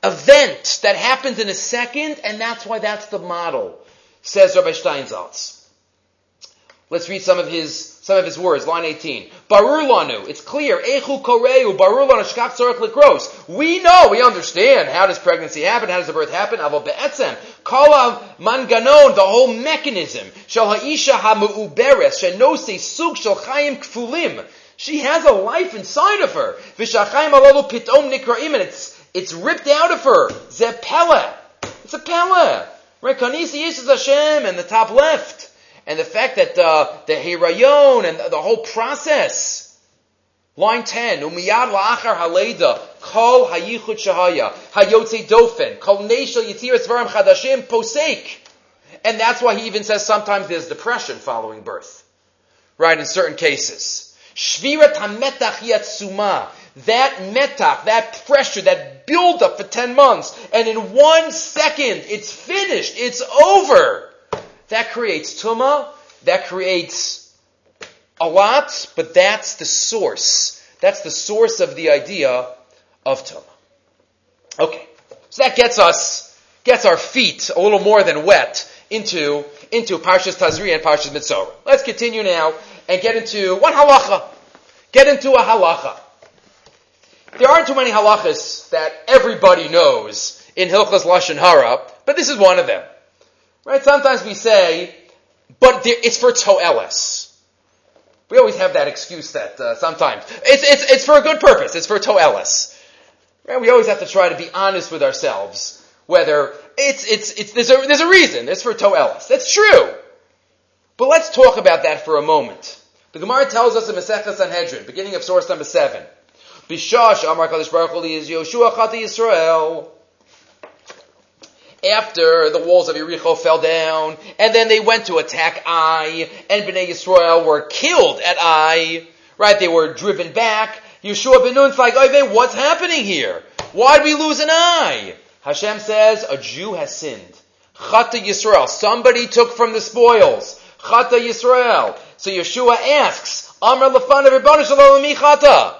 event that happens in a second, and that's why that's the model, says Rabbi Steinsaltz. Let's read some of his some of his words. Line 18. Barur lanu. It's clear. Echu koreu. Barur lanu shkach likros. We know, we understand how does pregnancy happen, how does the birth happen. Avo be'etzem. Kol manganon, the whole mechanism. Shal ha'isha ha'mu'uberes. Shenose sug shal chayim kfulim. She has a life inside of her. V'shachayim alalu pitom nikraim. And it's, it's ripped out of her. Zepele. It's a pele. Right? Yisrael Hashem and the top left and the fact that uh, the hirayon and the whole process. Line 10, umiyad la'achar haleda, kol hayichut shahaya, hayotze dofen, kol neshel yitiras varam chadashim posek. And that's why he even says sometimes there's depression following birth. Right, in certain cases. Shvirat hametach yatsuma. That metach, that pressure, that build up for 10 months, and in one second, it's finished, it's over. That creates tuma, that creates a lot, but that's the source. That's the source of the idea of tuma. Okay, so that gets us, gets our feet a little more than wet into, into Parshas Tazria and Parshas Mitzorah. Let's continue now and get into one halacha. Get into a halacha. There aren't too many halachas that everybody knows in Hilchas Lashon Hara, but this is one of them. Right? Sometimes we say, but there, it's for toelis. We always have that excuse that uh, sometimes it's, it's, it's for a good purpose. It's for toelis. Right? We always have to try to be honest with ourselves whether it's it's it's there's a there's a reason. It's for toelis. That's true. But let's talk about that for a moment. The Gemara tells us in Masechah Sanhedrin, beginning of source number seven. Bishash Amar Kadosh Baruch Hu is Yoshua Chati Yisrael after the walls of Yericho fell down, and then they went to attack Ai, and Bnei Yisrael were killed at Ai, right? They were driven back. Yeshua ben Nun's like, what's happening here? Why did we lose an eye? Hashem says, a Jew has sinned. Chata Yisrael. Somebody took from the spoils. Chata Yisrael. So Yeshua asks, Amr lefan chata.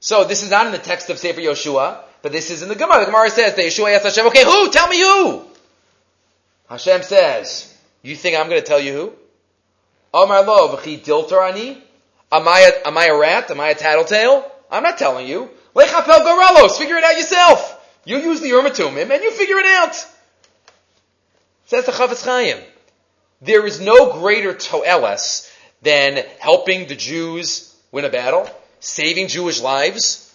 So this is not in the text of Sefer Yeshua. But this is in the Gemara. The Gemara says that Yeshua asked Hashem, okay, who? Tell me who. Hashem says, you think I'm going to tell you who? Amar lo v'chi dilter ani? Am I, a, am I a rat? Am I a tattletale? I'm not telling you. Lechapel gorelos. Figure it out yourself. You use the Urim Tumim and you figure it out. Says the Chafetz Chaim. There is no greater toeles than helping the Jews win a battle, saving Jewish lives.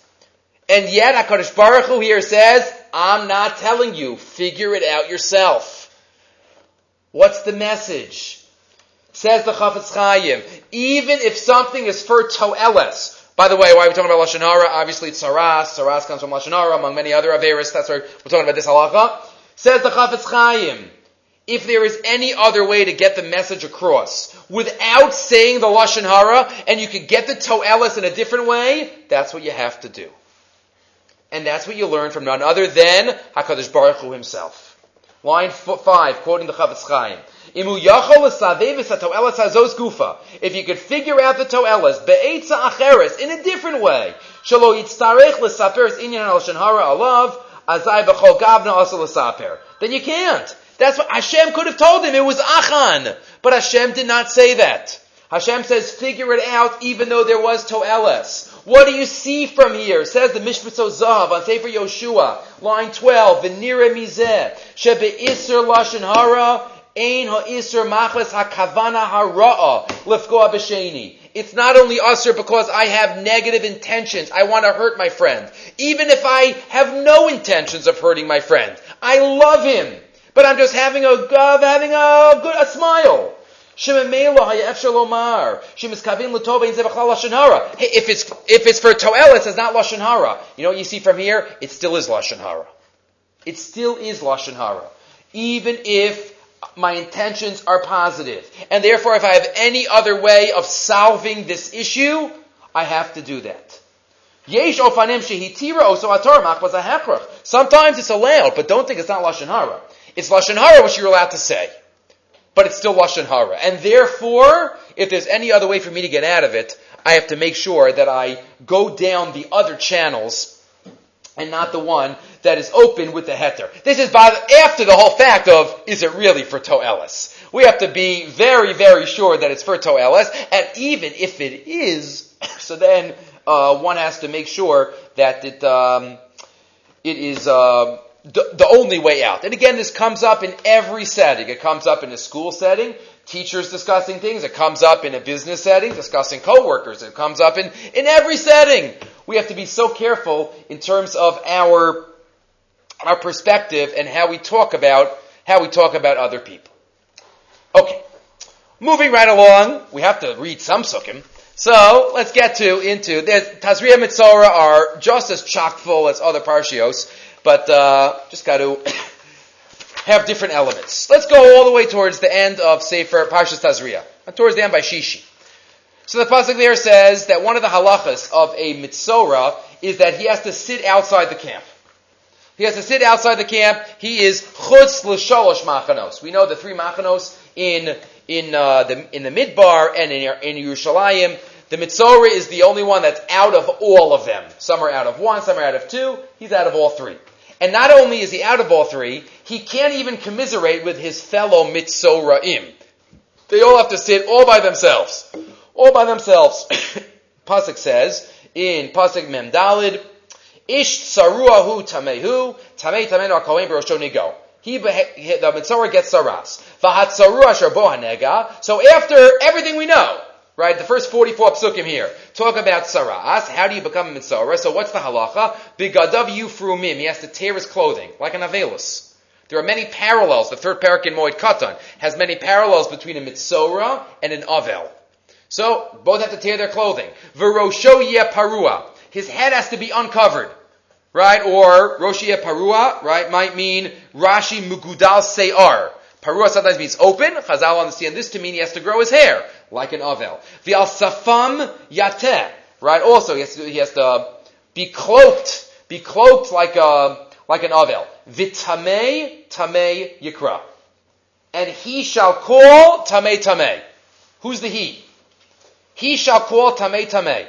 And yet HaKadosh Baruch Hu here says, I'm not telling you, figure it out yourself. What's the message? Says the Chafetz Chaim, even if something is for toeles, by the way, why are we talking about Lashon Hara? Obviously it's Saras. Saras comes from Lashon Hara, among many other Averis. That's why we're talking about this halacha. Says the Chafetz Chaim, if there is any other way to get the message across without saying the Lashon Hara, and you could get the Toelis in a different way, that's what you have to do. And that's what you learn from none other than HaKadosh Baruch Hu himself. Line five, quoting the Chafetz Chaim. If you could figure out the toelas be'etza acheres in a different way, shalo yitztarech l'saper inyan al shenhara alav azai gavna also l'saper. Then you can't. That's what Hashem could have told him. It was Achan, but Hashem did not say that. Hashem says, figure it out, even though there was toelas. What do you see from here? Says the Mishpat Zahav on Sefer Yoshua, line 12, V'nire mizeh, shebe iser lashon hara, ein ha'isr machles ha'kavana hara'a, lefkoa b'sheni. It's not only usher because I have negative intentions. I want to hurt my friend. Even if I have no intentions of hurting my friend. I love him. But I'm just having a, uh, having a good, a smile. If it's if it's for toelis, it's not lashon hara. You know what you see from here? It still is lashon hara. It still is lashon hara, even if my intentions are positive. And therefore, if I have any other way of solving this issue, I have to do that. Sometimes it's allowed, but don't think it's not lashon hara. It's lashon hara which you're allowed to say but it's still Lashon Hara. And therefore, if there's any other way for me to get out of it, I have to make sure that I go down the other channels and not the one that is open with the heter. This is by the, after the whole fact of, is it really for Toelis? We have to be very, very sure that it's for Toelis, and even if it is, so then uh, one has to make sure that it, um, it is uh, the, the only way out. And again, this comes up in every setting. It comes up in a school setting, teachers discussing things. It comes up in a business setting, discussing coworkers. It comes up in, in every setting. We have to be so careful in terms of our, our perspective and how we talk about, how we talk about other people. Okay. Moving right along, we have to read some sukkim. So let's get to into there's Tazria Mitzora are just as chock full as other parshios but uh, just got to have different elements. Let's go all the way towards the end of Sefer Parshas Tazria, towards the end by Shishi. So the pasuk there says that one of the halachas of a mitzora is that he has to sit outside the camp. He has to sit outside the camp. He is chutz l'sholosh machanos. We know the three machanos in in uh, the in the midbar and in in Yerushalayim. The mitzora is the only one that's out of all of them. Some are out of one, some are out of two. He's out of all three. And not only is he out of all three, he can't even commiserate with his fellow mitzoraim. They all have to sit all by themselves. All by themselves. Pasuk says in Pasuk Mem Dalid, Ish tsaruahu tamehu, tamei tamenu akohen barosho nigo. He, the mitzora gets saras. Vahat sarua sharbo So after everything we know, Right, the first 44 psukim here talk about saras. How do you become a mitzvah? So what's the halacha? Bigadav yufrumim. He has to tear his clothing, like an avelus. There are many parallels. The third parak in Moed Katan has many parallels between a mitzora and an avel. So, both have to tear their clothing. Verosho parua. His head has to be uncovered. Right? Or Roshia parua, right, might mean Rashi mugudal se'ar. Parua sometimes means open. Chazal understand this to mean he has to grow his hair like an avel. V'al safam yateh, right? Also, he has, to, he has to be cloaked, be cloaked like a like an avel. V'tamei tamei yikra, and he shall call tamei tamei. Who's the he? He shall call tamei tamei.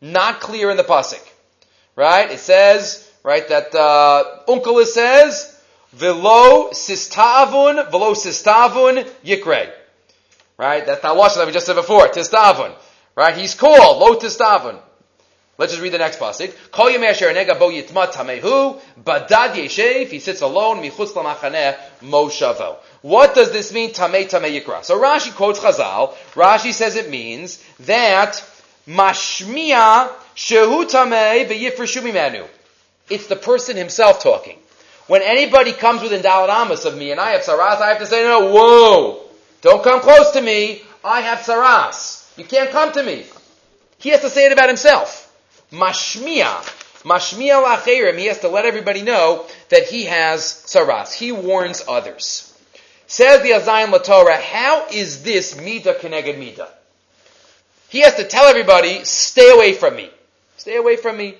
Not clear in the pasuk, right? It says right that uh, Onkelos says. Velo sistavun, velo sistavun yikre. Right? That's not Lashon that we just said before. Tistavun. Right? He's called Lo Tistavun. Let's just read the next pasuk. Kol yemei asher nega bo yitma tamehu badad yeshev. He sits alone michutz lamachaneh moshavo. What does this mean? Tamei tamei yikra. So Rashi quotes Chazal. Rashi says it means that mashmia shehu mimenu. It's the person himself talking. When anybody comes within Dalit of me and I have saras, I have to say, no, whoa, don't come close to me. I have saras. You can't come to me. He has to say it about himself. Mashmia. Mashmia lacherim. He has to let everybody know that he has saras. He warns others. Says the Oznayim Latorah, how is this Mida Keneged Mida? He has to tell everybody, stay away from me. Stay away from me.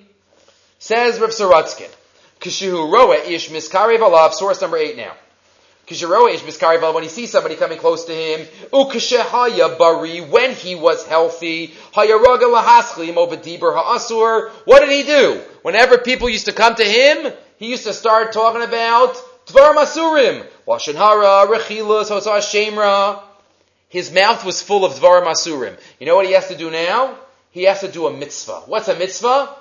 Says Rav Sorotzkin, Kishu Roa Ish Miskarev Alav, source number eight now. Kishu Ish Miskarev Alav, when he sees somebody coming close to him, Bari, when he was healthy, what did he do? Whenever people used to come to him, he used to start talking about Dvar Masurim, Lashon Hara, Rechilus, Hosah Shemra. His mouth was full of Dvar Masurim. You know what he has to do now? He has to do a mitzvah. What's a mitzvah?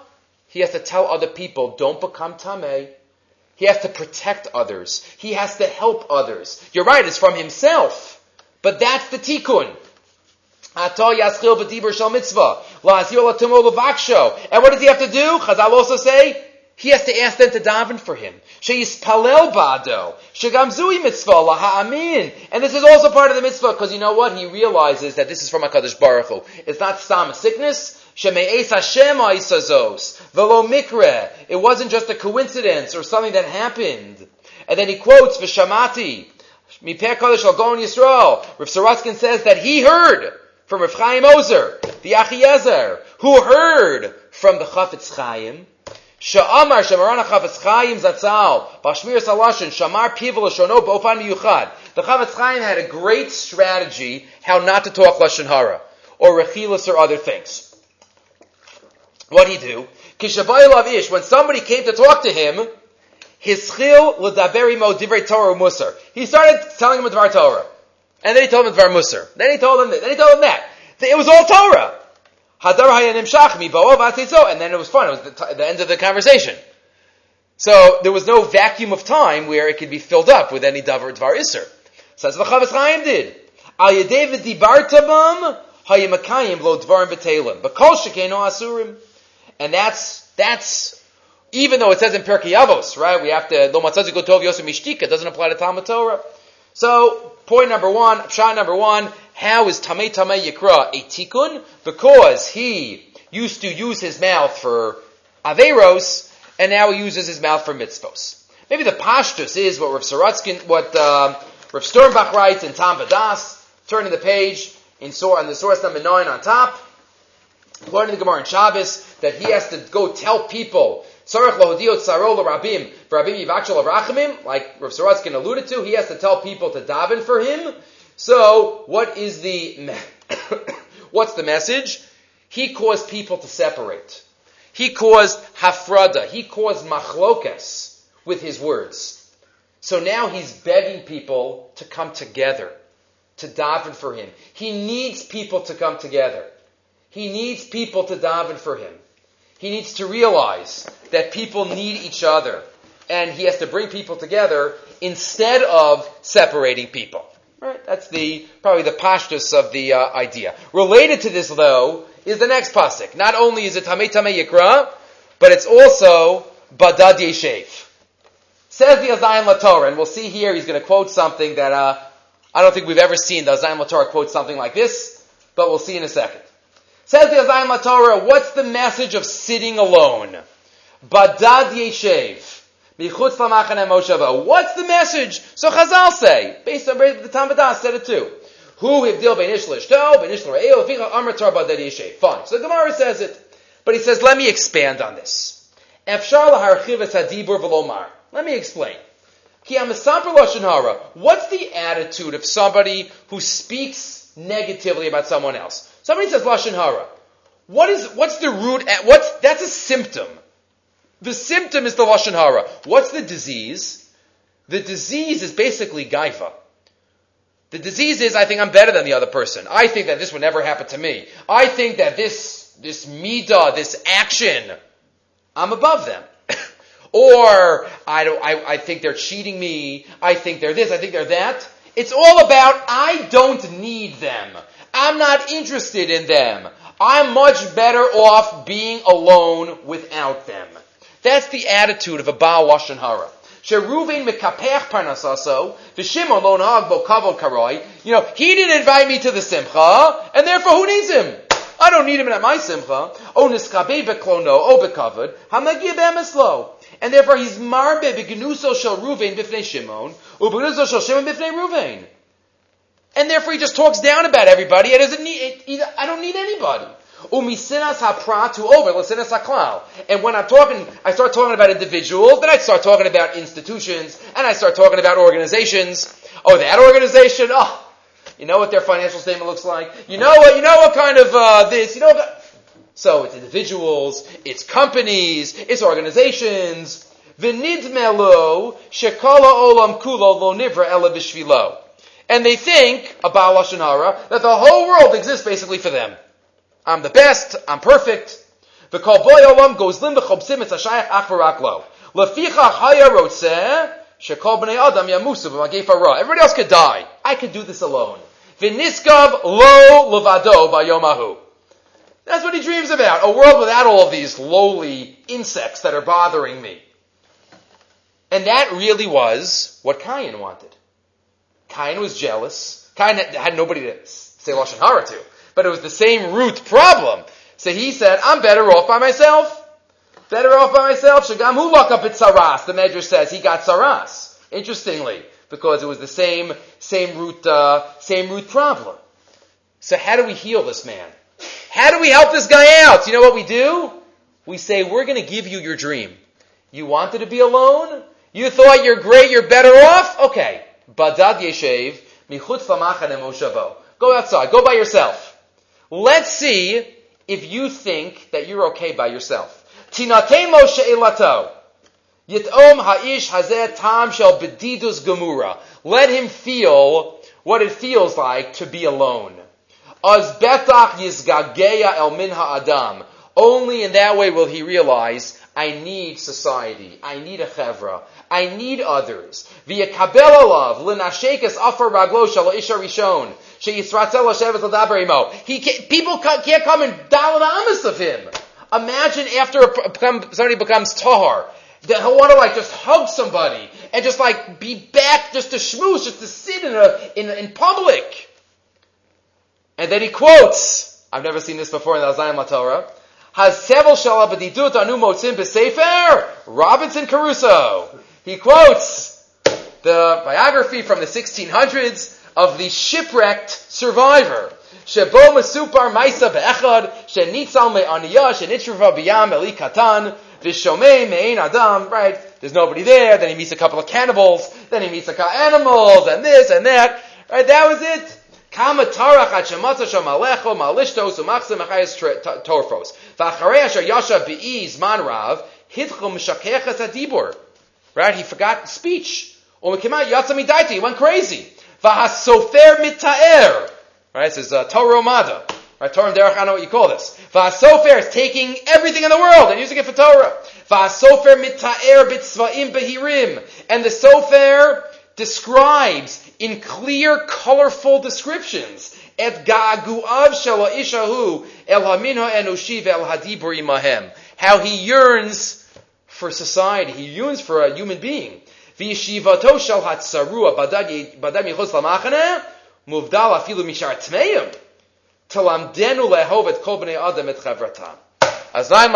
He has to tell other people, don't become tameh. He has to protect others. He has to help others. You're right, it's from himself. But that's the tikkun. And what does he have to do? Chazal also say, he has to ask them to daven for him. Sheyispalel bado. Shegamzui mitzvah laha'amin. And this is also part of the mitzvah because you know what? He realizes that this is from HaKadosh Baruch Hu. It's not stam sickness. Sheme'es Hashem ha'isazos. Velo mikre. It wasn't just a coincidence or something that happened. And then he quotes Vishamati. Mipeh Kodesh al Yisrael. Rav Sorotzkin says that he heard from Rav Chaim Ozer, the Achiezer, who heard from the Chafetz Chaim, Sha'amar Shemaran HaChafetz Chaim Zatzal, Bashmir Salashin, Shamar Pivel Shono Bofan Miyuchad. The Chafetz Chaim had a great strategy how not to talk Lashon Hara, or Rechilas or other things. What he do? When somebody came to talk to him, his chil l'daberi mo divrei Torah musar. He started telling him a Dvar Torah. And then he told him Dvar Musar. Then he told him that. Then he told him that. It was all Torah. Hadar hayanim And then it was fun. It was the, the end of the conversation. So there was no vacuum of time where it could be filled up with any davar dvar iser. So that's what Chafetz Chaim did. Al dibartabam hayamakayim lo dvarim shekeno asurim. And that's, that's, even though it says in Pirkei Avos, right, we have to, lo tov yosem mishtika, doesn't apply to Talmud Torah. So, point number one, shot number one, how is Tamei Tamei Yikra a tikkun? Because he used to use his mouth for Averos, and now he uses his mouth for mitzvos. Maybe the pashtus is what Rav Sorotzkin, what uh, Rav Sternbuch writes in Tam Vadas, turning the page in on the source number nine on top, according to the Gemara in Shabbos, that he has to go tell people like Rav Sorotzkin alluded to, he has to tell people to daven for him. So, what is the what's the message? He caused people to separate. He caused hafrada. He caused machlokas with his words. So now he's begging people to come together, to daven for him. He needs people to come together. He needs people to daven for him. He needs to realize that people need each other. And he has to bring people together instead of separating people. Right? That's the probably the pashtus of the uh, idea. Related to this, though, is the next pasuk. Not only is it tamei tamei yikra, but it's also badad yeshev. Says the Oznayim Latorah, and we'll see here. He's going to quote something that uh, I don't think we've ever seen the Oznayim Latorah quote something like this, but we'll see in a second. Says the Oznayim Torah, what's the message of sitting alone? Badad Yeshev. What's the message? So Chazal say, based on the Tamadah said it too. Who hivdil ben ishlish to, ben ishlish re'eo, ficha amratar badad Yeshev. Fine. So the Gemara says it. But he says, let me expand on this. Efshar laharchiv hadibur v'lomar. Let me explain. What's the attitude of somebody who speaks negatively about someone else? Somebody says lashon hara. What is what's the root? At, what's that's a symptom. The symptom is the lashon hara. What's the disease? The disease is basically gaifa. The disease is I think I'm better than the other person. I think that this would never happen to me. I think that this this midah, this action, I'm above them. or I, don't, I, I think they're cheating me. I think they're this. I think they're that. It's all about I don't need them. I'm not interested in them. I'm much better off being alone without them. That's the attitude of a Baal Lashon Hara. Sheruven mekapech parnasaso, v'shimon lo nahag bo kavod karoi. You know, he didn't invite me to the simcha, and therefore who needs him? I don't need him at my simcha. O niskabe v'klono, o bekavod, hamagi b'emeslo. And therefore he's marbe b'genuso shel Ruvain b'fnei Shimon, u'b'genuso shel Shimon b'fnei Ruvain. And therefore he just talks down about everybody. He doesn't need, he, I don't need anybody. Over haklal. And when I'm talking, I start talking about individuals, then I start talking about institutions, and I start talking about organizations. Oh, that organization, oh, you know what their financial statement looks like? You know what, you know what kind of, uh, this, you know what, so it's individuals, it's companies, it's organizations. V'nidmelo shekala olam kulo lo nivra ela b'shvilo. And they think, about Lashon Hara, that the whole world exists basically for them. I'm the best. I'm perfect. The kol boy olam goes lim b'chobsim it's a shayach ach v'raklo. Leficha chaya rotzeh shekol b'nei adam yamusu b'magef ra. Everybody else could die. I could do this alone. V'niskav lo levado b'yomahu. That's what he dreams about. A world without all of these lowly insects that are bothering me. And that really was what Cain wanted. Cain was jealous. Cain had nobody to say Lashon Hara to but it was the same root problem. So he said, I'm better off by myself. Better off by myself. Shagam who look up at saras. The Medrash says he got saras. Interestingly, because it was the same, same root, uh, same root problem. So how do we heal this man? How do we help this guy out? You know what we do? We say, we're gonna give you your dream. You wanted to be alone? You thought you're great, you're better off? Okay. Badad yeshev, michutz Go outside, go by yourself. Let's see if you think that you're okay by yourself. Tinate Moshe elato. Yitom ha'ish hazeh tam shel bedidus gemura. Let him feel what it feels like to be alone. Az betach yizgageya el min ha'adam. Only in that way will he realize, I need society. I need a chevra. I need others. He can, people can't come and dial the of him. Imagine after somebody becomes tahar, that he'll want to like just hug somebody and just like be back just to schmooze, just to sit in a, in, in public. And then he quotes, I've never seen this before in the Oznayim LaTorah, Hasevel shalabadidut anu motzim b'sefer, Robinson Crusoe. He quotes the biography from the 1600s of the shipwrecked survivor. Shebo masupar maisa be'echad, shenitzal me'aniyah, shenitzruva biyam eli katan, vishomei me'ein adam, right? There's nobody there, then he meets a couple of cannibals, then he meets a couple of animals, and this and that, right? That was it. Kama tarach at shematza shom alecho malishtos umachzim achayas torfos. V'acharei asher yasha be'iz man rav, hitchum mishakechas adibur. Right? He forgot speech. Or came out yatsa midaita, he went crazy. Vahasofer mitaer. Right? This is uh, Torah Mada. Right? Torah Derech, I know what you call this. Vahasofer is taking everything in the world and using it for Torah. Vahasofer mitaer bitzvaim behirim. And the Sofer describes in clear, colorful descriptions et ga'guav shel ishahu el hamino enushi el hadibur imahem. How he yearns for society. He yearns for a human being. V'yeshivato shel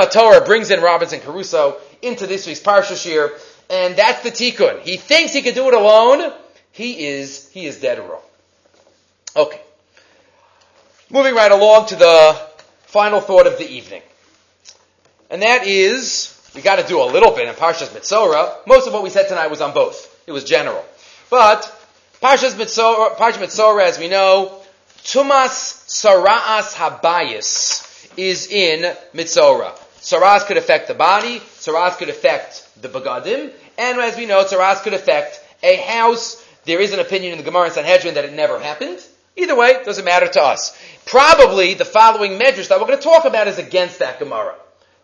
Torah brings in Robinson Crusoe into this week's Parsha Shir, and that's the tikkun. He thinks he can do it alone. He is, he is dead wrong. Okay. Moving right along to the final thought of the evening. And that is, we got to do a little bit in Parshas Mitzora. Most of what we said tonight was on both. It was general. But Parshas Mitzora, Parshas Mitzora, as we know, Tumas Sara'as Habayis is in Mitzora. Saras could affect the body, Saras could affect the Begadim, and as we know, Saras could affect a house. There is an opinion in the Gemara and Sanhedrin that it never happened, Either way, it doesn't matter to us. Probably the following medrash that we're going to talk about is against that Gemara,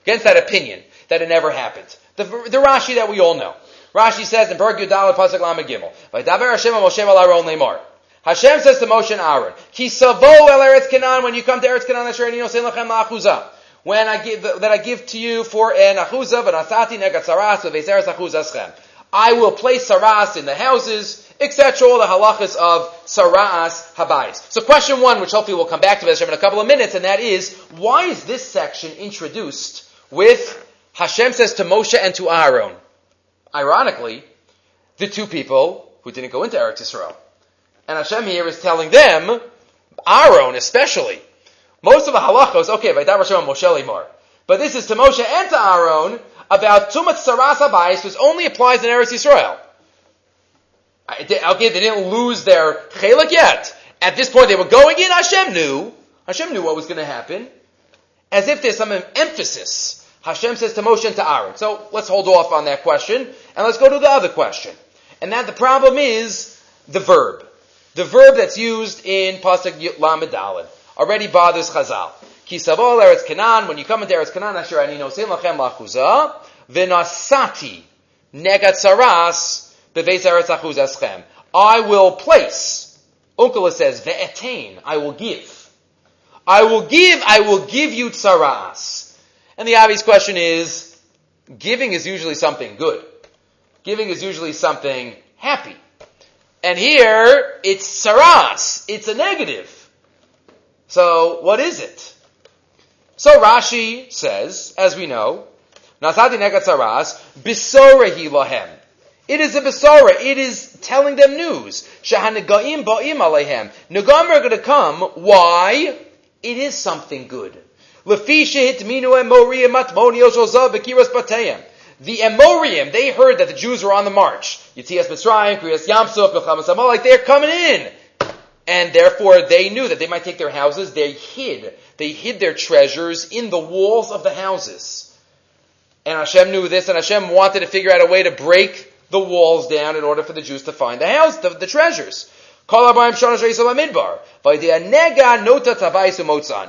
against that opinion that it never happened. The, the Rashi that we all know. Rashi says in Perk Yudal Pasuk Lamed Gimel, "Vaydaber Hashem Moshe al Aaron Lemar." Hashem says to Moshe and Aaron, "Ki savo el Eretz Canaan when you come to Eretz Canaan asher ani nosein lachem la'achuzah." When I give that I give to you for an achuzah, v'nasati negat saras v'veiseres aschem. I will place saras in the houses, etc. All the halachas of saras habayis. So question one, which hopefully we'll come back to in a couple of minutes, and that is, why is this section introduced with Hashem says to Moshe and to Aaron? Ironically, the two people who didn't go into Eretz Yisrael. And Hashem here is telling them, Aaron especially, most of the halachos, okay, Moshe Limor. But this is to Moshe and to Aaron about Tumat Saras Habayis, which only applies in Eretz Yisrael. Okay, they didn't lose their chelik yet. At this point, they were going in. Hashem knew. Hashem knew what was going to happen. As if there's some emphasis. Hashem says to Moshe and to Aaron. So let's hold off on that question and let's go to the other question. And that the problem is the verb. The verb that's used in Pasuk Lamed already bothers Chazal. Ki sabol Eretz Canaan, when you come into Eretz Canaan, asher ani nosim lachem lachuza, v'nasati negat saras beveis Eretz achuzaschem. I will place, Onkelos says, ve'etain, I will give. I will give, I will give you tsaras. And the obvious question is, giving is usually something good. Giving is usually something happy. And here, it's saras. It's a negative. So, what is it? So Rashi says, as we know, Nasati negatzaras, bisorehi lahem. It is a besora. It is telling them news. Shahanagaim ba'im alehem. Nagam are going to come. Why? It is something good. The Emorium, they heard that the Jews were on the march. Yitzias Mitzrayim, Kriyas Yamsuf, Milchamas Amalek, they're coming in. And therefore they knew that they might take their houses. They hid. They hid their treasures in the walls of the houses. And Hashem knew this, and Hashem wanted to figure out a way to break the walls down in order for the Jews to find the house, the, the treasures.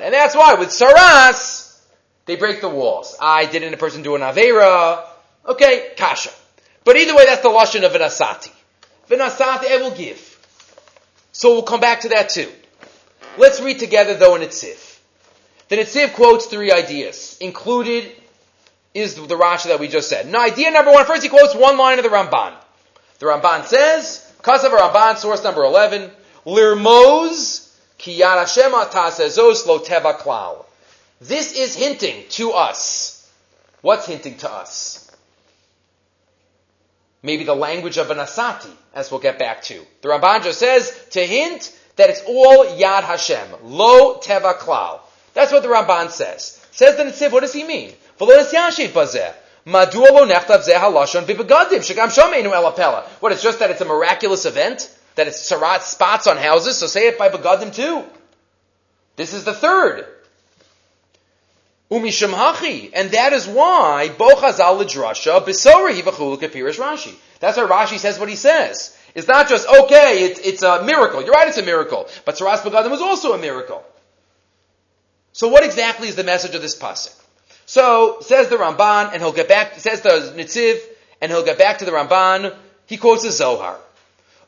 And that's why with Saras, they break the walls. I didn't a person do an Avera. Okay, Kasha. But either way, that's the Lashon of Vinasati. Vinasati, I will give. So we'll come back to that too. Let's read together though in Netziv. The Netziv quotes three ideas. Included is the Rashi that we just said. Now idea number one, first he quotes one line of the Ramban. The Ramban says, Kasav Ramban, source number 11, Lirmoz Kiyad Hashem Tasezos Lo Teva Klal. This is hinting to us. What's hinting to us? maybe the language of an asati, as we'll get back to. The Ramban says to hint that it's all Yad Hashem, lo teva klal. That's what the Ramban says. Says the Netziv, what does he mean? What it's just that it's a miraculous event? That it's sarat spots on houses, so say it by begadim too. This is the third. Umisham hachi, and that is why bochazal l'drasha besora hivachulu kapirish Rashi. That's why Rashi says what he says. It's not just okay, it's, it's a miracle. You're right, it's a miracle, but Saras Begadim was also a miracle. So what exactly is the message of this pasuk? So says the Ramban, and he'll get back. Says the Netziv, and he'll get back to the Ramban. He quotes the Zohar.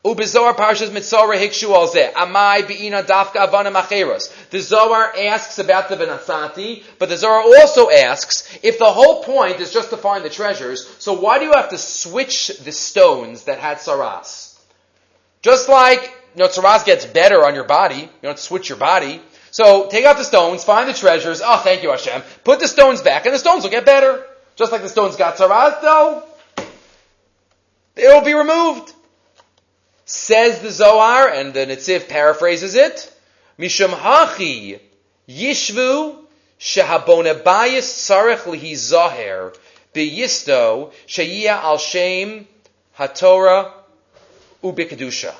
Ubizor Parshas Mitzora Hikshu al Amai Be'ina Dafka Macheros. The Zohar asks about the Benasati, but the Zohar also asks, if the whole point is just to find the treasures, so why do you have to switch the stones that had Saras? Just like, you know, Saras gets better on your body, you don't switch your body. So take out the stones, find the treasures, oh thank you Hashem, put the stones back, and the stones will get better. Just like the stones got Saras though, it will be removed. Says the Zohar, and the Netziv paraphrases it, Mishum hachi yishvu shehabonabayis sarech lihi zaher beyisto sheyia al shem hatorah ubikadusha.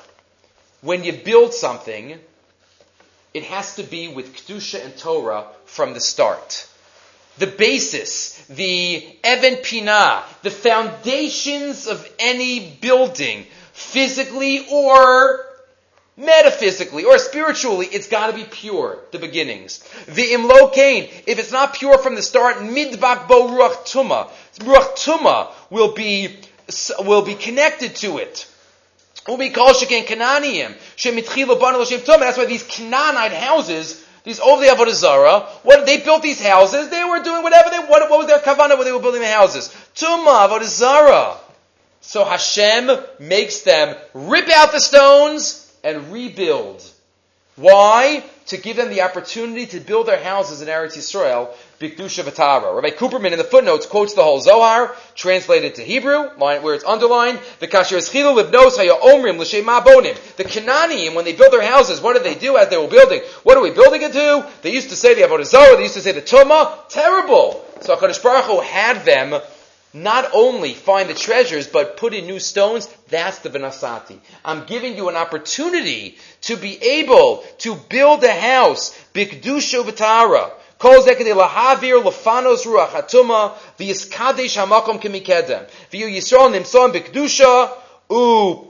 When you build something, it has to be with kedusha and Torah from the start. The basis, the even pinah, the foundations of any building physically or metaphysically or spiritually, it's got to be pure, the beginnings. The imlokain, if it's not pure from the start, midbak bo ruach tuma. Ruach tuma will be, will be connected to it. That's why these Canaanite houses, these the Avodah what, they built these houses, they were doing whatever they, what, what was their kavanah when they were building the houses? Tuma, Avodah. So Hashem makes them rip out the stones, and rebuild. Why? To give them the opportunity to build their houses in Eretz Yisrael, Bikdusha Vatara. Rabbi Cooperman in the footnotes quotes the whole Zohar, translated to Hebrew, where it's underlined, the Kasher Eschilu Libnos Haya Omrim L'Shema Bonim. The Canaanim, when they build their houses, what did they do as they were building? What are we building it to? They used to say the Avodah Zarah, they used to say the Tumah. Terrible! So HaKadosh Baruch Hu had them not only find the treasures, but put in new stones, that's the Benasati. I'm giving you an opportunity to be able to build a house, Bikdusha V'tara, Kol zekede lahavir lefanos ruach hatuma, v'yiskadesh hamakom kemikedem, v'yu yisrael bikdusha, u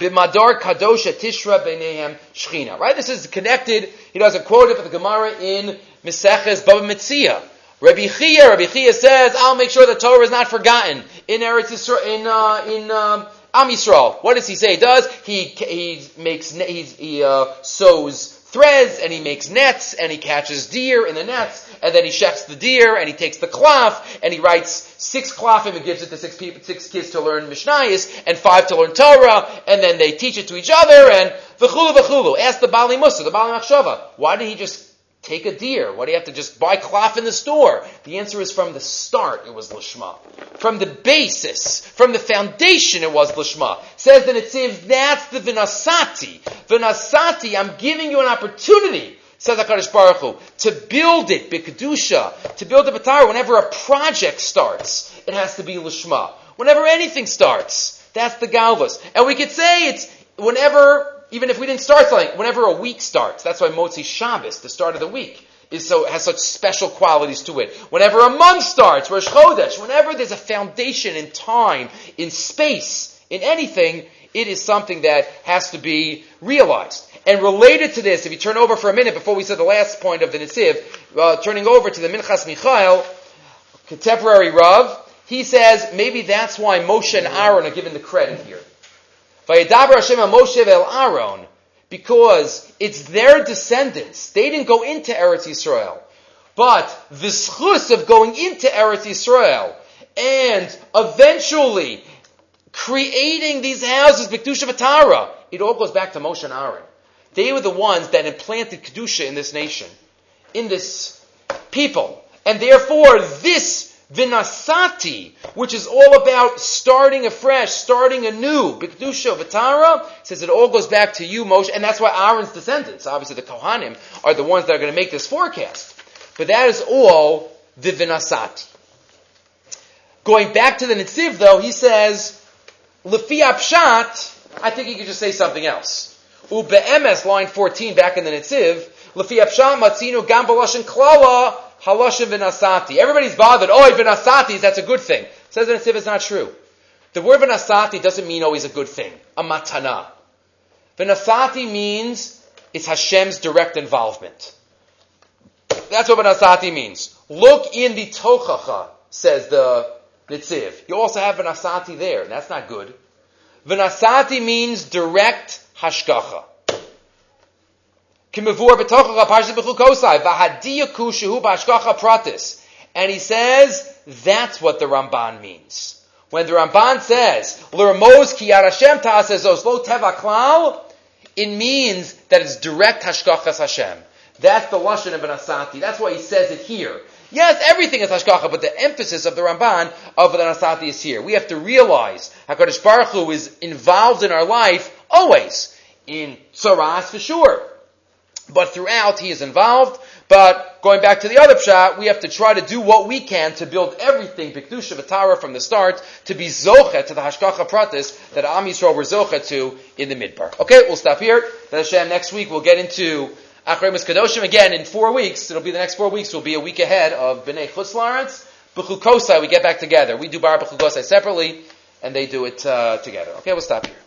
b'madar kadosha tishra b'nehem shchina. Right? This is connected, he does a quote for the Gemara in Meseches Bava Metzia. Rabbi Chia, Rabbi Chia says, "I'll make sure the Torah is not forgotten in Eretz Yisrael, in uh, in um, Am Yisrael." What does he say? He does he he makes he uh, sews threads and he makes nets and he catches deer in the nets and then he chefs the deer and he takes the cloth and he writes six klafim and gives it to six people, six kids to learn Mishnayis and five to learn Torah and then they teach it to each other and v'chulu v'chulu. Ask the Bali Musa, the Bali Machshava, why did he just take a deer? Why do you have to just buy cloth in the store? The answer is from the start it was Lishma. From the basis, from the foundation it was Lishma. Says the Netziv, that's the Vinasati. Vinasati, I'm giving you an opportunity, says HaKadosh Baruch Hu, to build it, Bikadusha, to build the Batar. Whenever a project starts, it has to be Lishma. Whenever anything starts, that's the Galvas. And we could say it's whenever even if we didn't start something, whenever a week starts, that's why Motzi Shabbos, the start of the week, is so has such special qualities to it. Whenever a month starts, Rosh Chodesh, whenever there's a foundation in time, in space, in anything, it is something that has to be realized. And related to this, if you turn over for a minute before we said the last point of the Netziv, uh, turning over to the Minchas Michael, contemporary Rav, he says maybe that's why Moshe and Aaron are given the credit here. Vayedaber Hashem Moshe el Aaron, because it's their descendants. They didn't go into Eretz Yisrael. But the schus of going into Eretz Yisrael and eventually creating these houses, B'Kedusha Vatara, it all goes back to Moshe and Aaron. They were the ones that implanted Kedusha in this nation, in this people. And therefore, this Vinasati, which is all about starting afresh, starting anew. Bikdusha Vitara says it all goes back to you, Moshe, and that's why Aaron's descendants, obviously the Kohanim, are the ones that are going to make this forecast. But that is all the Vinasati. Going back to the Netziv, though, he says, Lefi Apshat, I think he could just say something else. Ube'emes, line 14, back in the Netziv, Lefi Apshat Matzinu Gam Klala halashim v'nasati. Everybody's bothered. Oh, v'nasati, that's a good thing. says in it's not true. The word v'nasati doesn't mean always a good thing. A matana. V'nasati means it's Hashem's direct involvement. That's what v'nasati means. Look in the tochacha, says the Netziv. You also have v'nasati there, and that's not good. V'nasati means direct hashgacha. And he says, that's what the Ramban means. When the Ramban says, L'ramos ki Hashem ta'asezos lo teva klal, it means that it's direct hashgachas Hashem. That's the lashon of Anasati. That's why he says it here. Yes, everything is hashgacha, but the emphasis of the Ramban of the Anasati is here. We have to realize Hakadosh Baruch Hu is involved in our life always in saras for sure but throughout he is involved. But going back to the other pshat, we have to try to do what we can to build everything Bikdusha V'Tara from the start to be zocha to the Hashgacha Pratis that Am Yisrael were zocha to in the Midbar. Okay, we'll stop here. Hashem, next week we'll get into Acharei Mos Kedoshim again in four weeks. It'll be the next four weeks. We'll be a week ahead of Bnei Chutz La'aretz. B'chukosai, we get back together. We do Bar B'chukosai separately, and they do it uh, together. Okay, we'll stop here.